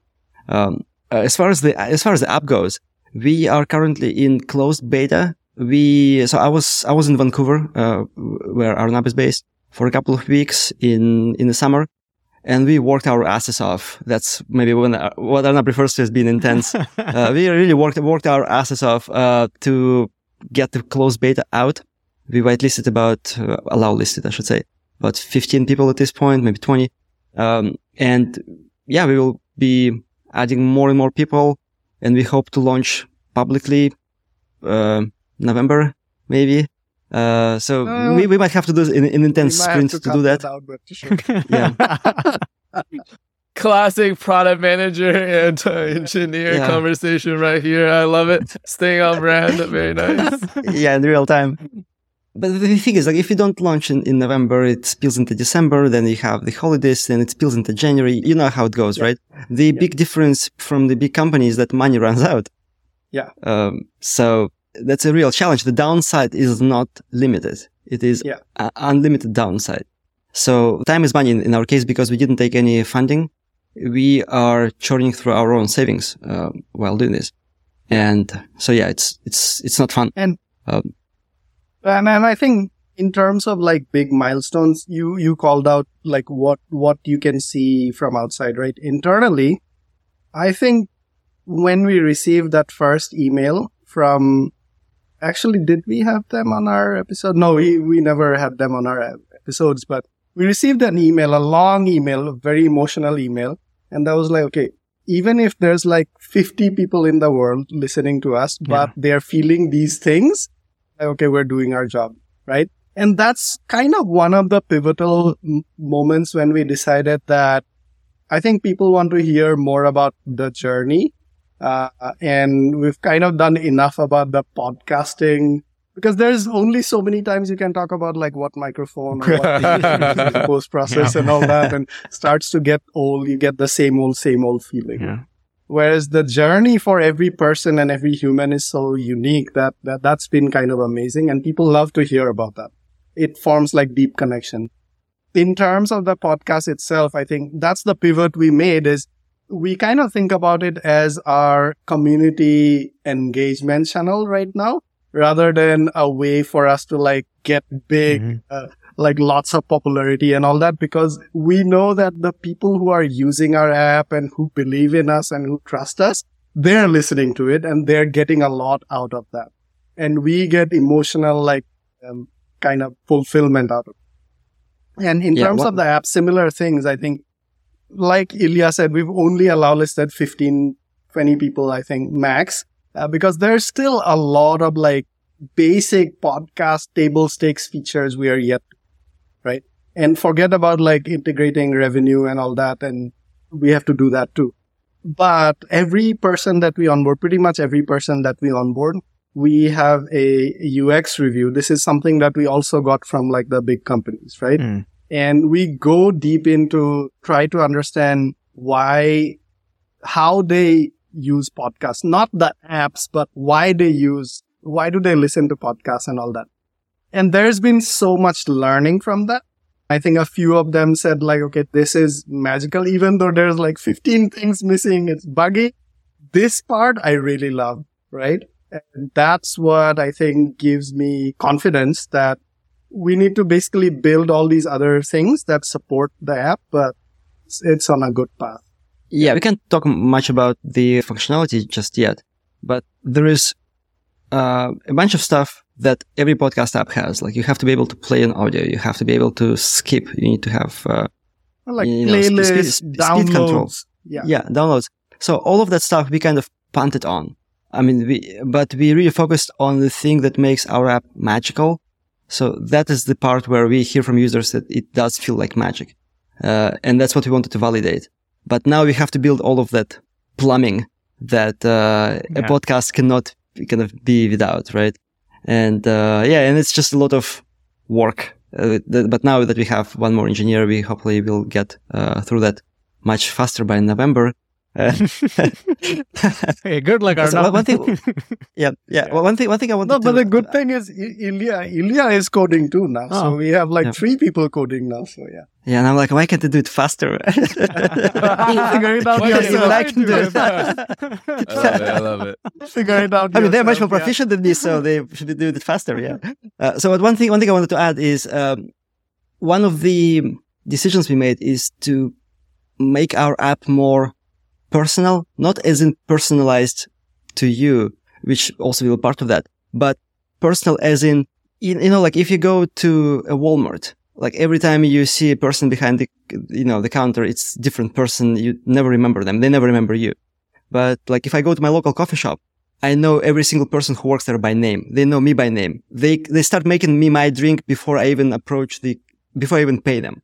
[SPEAKER 4] Um, uh, as far as the, as far as the app goes, we are currently in closed beta we so I was I was in Vancouver, uh, where Arnab is based, for a couple of weeks in in the summer, and we worked our asses off. That's maybe when uh, what Arnab refers to as being intense. uh, we really worked worked our asses off uh, to get the closed beta out. We whitelisted about uh, allow listed, I should say, about 15 people at this point, maybe 20, um, and yeah, we will be adding more and more people, and we hope to launch publicly. November, maybe. Uh, so uh, we, we might have to do an, an intense sprint to, to do that. Out, sure.
[SPEAKER 5] yeah. Classic product manager and uh, engineer yeah. conversation right here. I love it. Staying on brand. Very nice.
[SPEAKER 4] yeah, in real time. But the thing is, like, if you don't launch in, in November, it spills into December, then you have the holidays, then it spills into January. You know how it goes, yeah. right? The yeah. big difference from the big companies that money runs out.
[SPEAKER 3] Yeah.
[SPEAKER 4] Um, so that's a real challenge. The downside is not limited. It is yeah. unlimited downside. So time is money in, in, our case because we didn't take any funding. We are churning through our own savings uh, while doing this, and so yeah, it's it's it's not fun.
[SPEAKER 3] And um, and and I think in terms of like big milestones, you you called out like what what you can see from outside, right? Internally, I think when we received that first email from actually, did we have them on our episode? No, we, we never had them on our episodes, but we received an email, a long email, a very emotional email. And that was like, okay, even if there's like 50 people in the world listening to us, but yeah. they're feeling these things, okay, we're doing our job, right? And that's kind of one of the pivotal m- moments when we decided that I think people want to hear more about the journey uh, and we've kind of done enough about the podcasting because there's only so many times you can talk about like what microphone or what post process yeah. and all that and starts to get old. You get the same old, same old feeling. Yeah. Whereas the journey for every person and every human is so unique that, that that's been kind of amazing. And people love to hear about that. It forms like deep connection. In terms of the podcast itself, I think that's the pivot we made is we kind of think about it as our community engagement channel right now rather than a way for us to like get big, mm-hmm. uh, like lots of popularity and all that because we know that the people who are using our app and who believe in us and who trust us, they're listening to it and they're getting a lot out of that. And we get emotional, like, um, kind of fulfillment out of it. And in yeah, terms what? of the app, similar things, I think, like Ilya said, we've only allowed listed 15, 20 people, I think, max, uh, because there's still a lot of like basic podcast table stakes features we are yet right? And forget about like integrating revenue and all that. And we have to do that too. But every person that we onboard, pretty much every person that we onboard, we have a UX review. This is something that we also got from like the big companies, right? Mm. And we go deep into try to understand why, how they use podcasts, not the apps, but why they use, why do they listen to podcasts and all that. And there's been so much learning from that. I think a few of them said like, okay, this is magical, even though there's like 15 things missing. It's buggy. This part I really love, right? And that's what I think gives me confidence that we need to basically build all these other things that support the app, but it's on a good path.
[SPEAKER 4] Yeah, we can't talk much about the functionality just yet, but there is uh, a bunch of stuff that every podcast app has. Like you have to be able to play an audio. You have to be able to skip. You need to have uh,
[SPEAKER 3] like you know, playlists, speed, downloads. Speed controls.
[SPEAKER 4] Yeah. yeah, downloads. So all of that stuff we kind of punted on. I mean, we, but we really focused on the thing that makes our app magical. So that is the part where we hear from users that it does feel like magic. Uh, and that's what we wanted to validate. But now we have to build all of that plumbing that, uh, yeah. a podcast cannot kind of be without, right? And uh, yeah, and it's just a lot of work. Uh, th- but now that we have one more engineer, we hopefully will get uh, through that much faster by November.
[SPEAKER 1] hey, good luck, Arnab. So
[SPEAKER 4] one thing, yeah, yeah. Well, one thing, one thing I want.
[SPEAKER 3] No,
[SPEAKER 4] to,
[SPEAKER 3] but the good thing is Ilya, Ilya is coding too now. Oh, so we have like yeah. three people coding now. So yeah.
[SPEAKER 4] Yeah, and I'm like, why can't they do it faster? Figure
[SPEAKER 3] it out yourself.
[SPEAKER 5] I can do it. I love it. I love it.
[SPEAKER 3] Figure it out.
[SPEAKER 4] I mean, they're much more proficient yeah. than me, so they should be doing it faster. Yeah. Uh, so one thing, one thing I wanted to add is um, one of the decisions we made is to make our app more personal, not as in personalized to you, which also will be part of that, but personal as in, you know, like if you go to a Walmart, like every time you see a person behind the, you know, the counter, it's different person. You never remember them. They never remember you. But like if I go to my local coffee shop, I know every single person who works there by name. They know me by name. They, they start making me my drink before I even approach the, before I even pay them.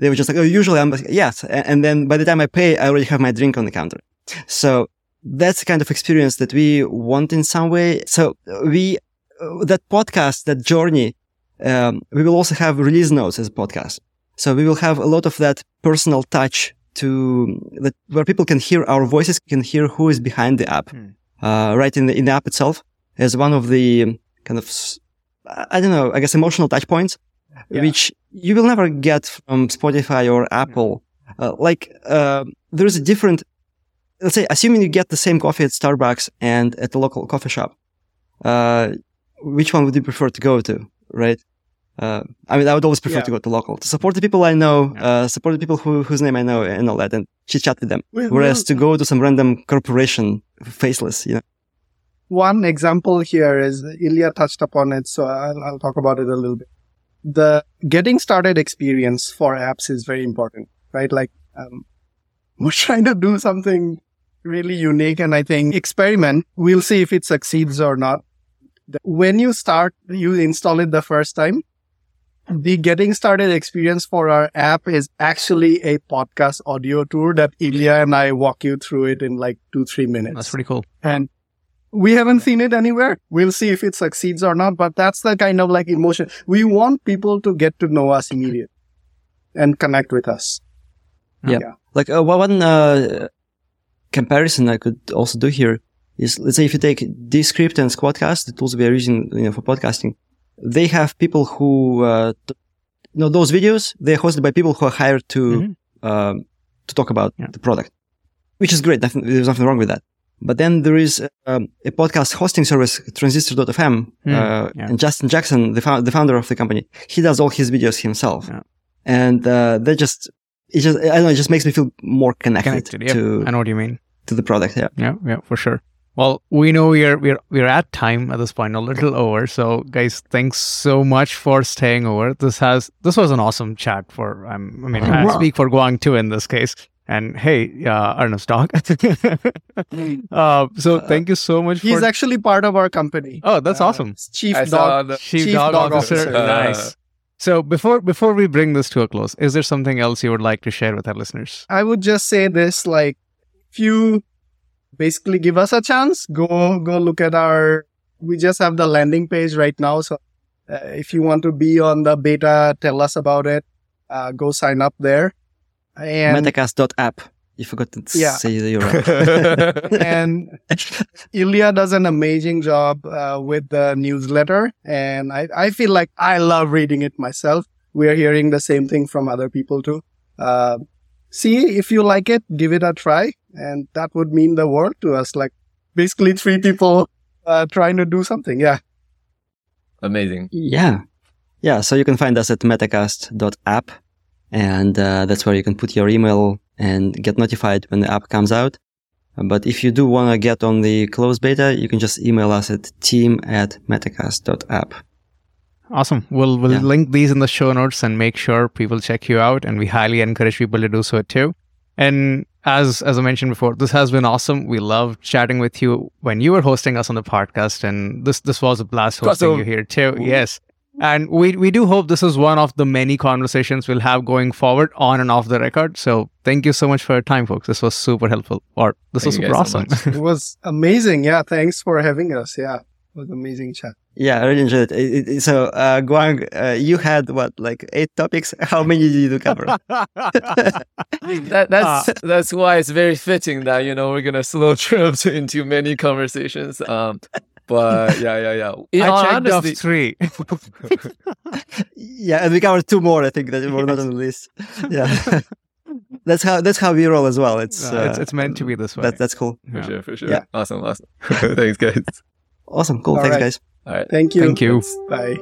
[SPEAKER 4] They were just like, oh, usually I'm like, yes. And then by the time I pay, I already have my drink on the counter. So that's the kind of experience that we want in some way. So we, uh, that podcast, that journey, um, we will also have release notes as a podcast. So we will have a lot of that personal touch to that where people can hear our voices, can hear who is behind the app, hmm. uh, right in the, in the app itself as one of the kind of, I don't know, I guess emotional touch points yeah. which you will never get from Spotify or Apple. Uh, like, uh, there's a different, let's say, assuming you get the same coffee at Starbucks and at the local coffee shop, uh, which one would you prefer to go to, right? Uh, I mean, I would always prefer yeah. to go to local to support the people I know, uh, support the people who, whose name I know and all that and chit chat with them. Well, Whereas well, to go to some random corporation, faceless, you know.
[SPEAKER 3] One example here is Ilya touched upon it, so I'll, I'll talk about it a little bit the getting started experience for apps is very important, right? Like, um, we're trying to do something really unique and I think experiment. We'll see if it succeeds or not. When you start, you install it the first time. The getting started experience for our app is actually a podcast audio tour that Ilya and I walk you through it in like two, three minutes.
[SPEAKER 1] That's pretty cool.
[SPEAKER 3] And we haven't seen it anywhere. We'll see if it succeeds or not, but that's the kind of like emotion. We want people to get to know us immediately and connect with us.
[SPEAKER 4] Yeah. yeah. Like uh, one, uh, comparison I could also do here is let's say if you take Descript and Squadcast, the tools we are using you know, for podcasting, they have people who, uh, t- you know, those videos, they're hosted by people who are hired to,
[SPEAKER 1] Mhm.
[SPEAKER 4] um, to talk about
[SPEAKER 1] Yeah.
[SPEAKER 4] the product, which is great. Definitely, there's nothing wrong with that. But then there is um, a podcast hosting service, Transistor.fm,
[SPEAKER 1] Hmm,
[SPEAKER 4] uh,
[SPEAKER 1] yeah.
[SPEAKER 4] and Justin Jackson, the, fou- the founder of the company, he does all his videos himself.
[SPEAKER 1] Yeah.
[SPEAKER 4] And, uh, that just, it just, I don't know, it just makes me feel more connected,
[SPEAKER 1] Connected. Yep.
[SPEAKER 4] to,
[SPEAKER 1] I know what you mean.
[SPEAKER 4] to the product. Yeah.
[SPEAKER 1] Yeah, yeah, for sure. Well, we know we're we're we're at time at this point, a little over. So, guys, thanks so much for staying over. This has this was an awesome chat. For um, I mean, I speak for Guang too in this case. And hey, uh, Arnab's dog. uh, so thank you so much.
[SPEAKER 3] He's
[SPEAKER 1] for,
[SPEAKER 3] actually part of our company.
[SPEAKER 1] oh, that's
[SPEAKER 3] Uh,
[SPEAKER 1] awesome.
[SPEAKER 3] Chief
[SPEAKER 5] I
[SPEAKER 3] dog.
[SPEAKER 5] the-
[SPEAKER 1] Chief,
[SPEAKER 3] Chief
[SPEAKER 1] dog,
[SPEAKER 3] Dog
[SPEAKER 1] officer.
[SPEAKER 3] Officer.
[SPEAKER 1] Nice. So before before we bring this to a close, is there something else you would like to share with our listeners?
[SPEAKER 3] I would just say this: like, if you basically give us a chance, go go look at our. We just have the landing page right now, so uh, if you want to be on the beta, tell us about it. Uh, go sign up there, and
[SPEAKER 4] Metacast.app. You forgot to
[SPEAKER 3] Yeah.
[SPEAKER 4] say the URL.
[SPEAKER 3] and Ilya does an amazing job uh, with the newsletter, and I, I feel like I love reading it myself. We are hearing the same thing from other people too. Uh, see if you like it, give it a try, and that would mean the world to us. Like basically three people uh, trying to do something. Yeah,
[SPEAKER 5] Amazing.
[SPEAKER 4] yeah. Yeah. So you can find us at metacast.app and uh, that's where you can put your email and get notified when the app comes out. But if you do want to get on the closed beta, you can just email us at team at metacast.app.
[SPEAKER 1] Awesome. We'll we'll
[SPEAKER 4] Yeah.
[SPEAKER 1] link these in the show notes and make sure people check you out. And we highly encourage people to do so too. And as as I mentioned before, this has been awesome. We love chatting with you when you were hosting us on the podcast, and this this was a blast hosting
[SPEAKER 5] Awesome.
[SPEAKER 1] you here too. Yes. And we we do hope this is one of the many conversations we'll have going forward on and off the record. So thank you so much for your time, folks. This was super helpful. Or this was
[SPEAKER 5] Thank you
[SPEAKER 1] super
[SPEAKER 5] guys so
[SPEAKER 1] awesome.
[SPEAKER 3] it was amazing. Yeah, thanks for having us. Yeah, it was amazing chat.
[SPEAKER 4] Yeah, I really enjoyed it. it, it so, uh, Guang, uh, you had what, like eight topics? How many did you cover?
[SPEAKER 5] That, that's that's why it's very fitting that you know we're gonna slow trip into many conversations. Um, but yeah, yeah, yeah. In
[SPEAKER 1] I checked off
[SPEAKER 5] honesty-
[SPEAKER 1] three.
[SPEAKER 4] yeah, and we covered two more, I think, that were not on the list. Yeah. that's how, that's how we roll as well. It's,
[SPEAKER 1] Uh, it's
[SPEAKER 4] uh,
[SPEAKER 1] it's meant to be this way.
[SPEAKER 4] that, that's cool.
[SPEAKER 5] for
[SPEAKER 1] Yeah.
[SPEAKER 5] sure, for sure.
[SPEAKER 4] Yeah.
[SPEAKER 5] Awesome, awesome. Thanks, guys.
[SPEAKER 4] Awesome. Cool.
[SPEAKER 3] All
[SPEAKER 4] Thanks,
[SPEAKER 3] right.
[SPEAKER 4] guys.
[SPEAKER 5] All right.
[SPEAKER 3] Thank you.
[SPEAKER 1] Thank you.
[SPEAKER 3] Bye.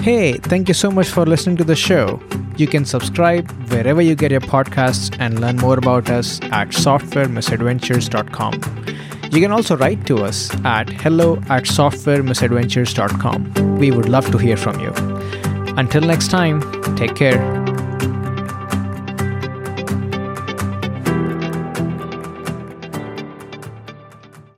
[SPEAKER 1] Hey, thank you so much for listening to the show. You can subscribe wherever you get your podcasts and learn more about us at softwaremisadventures.com. You can also write to us at hello at softwaremisadventures.com. We would love to hear from you. Until next time, take care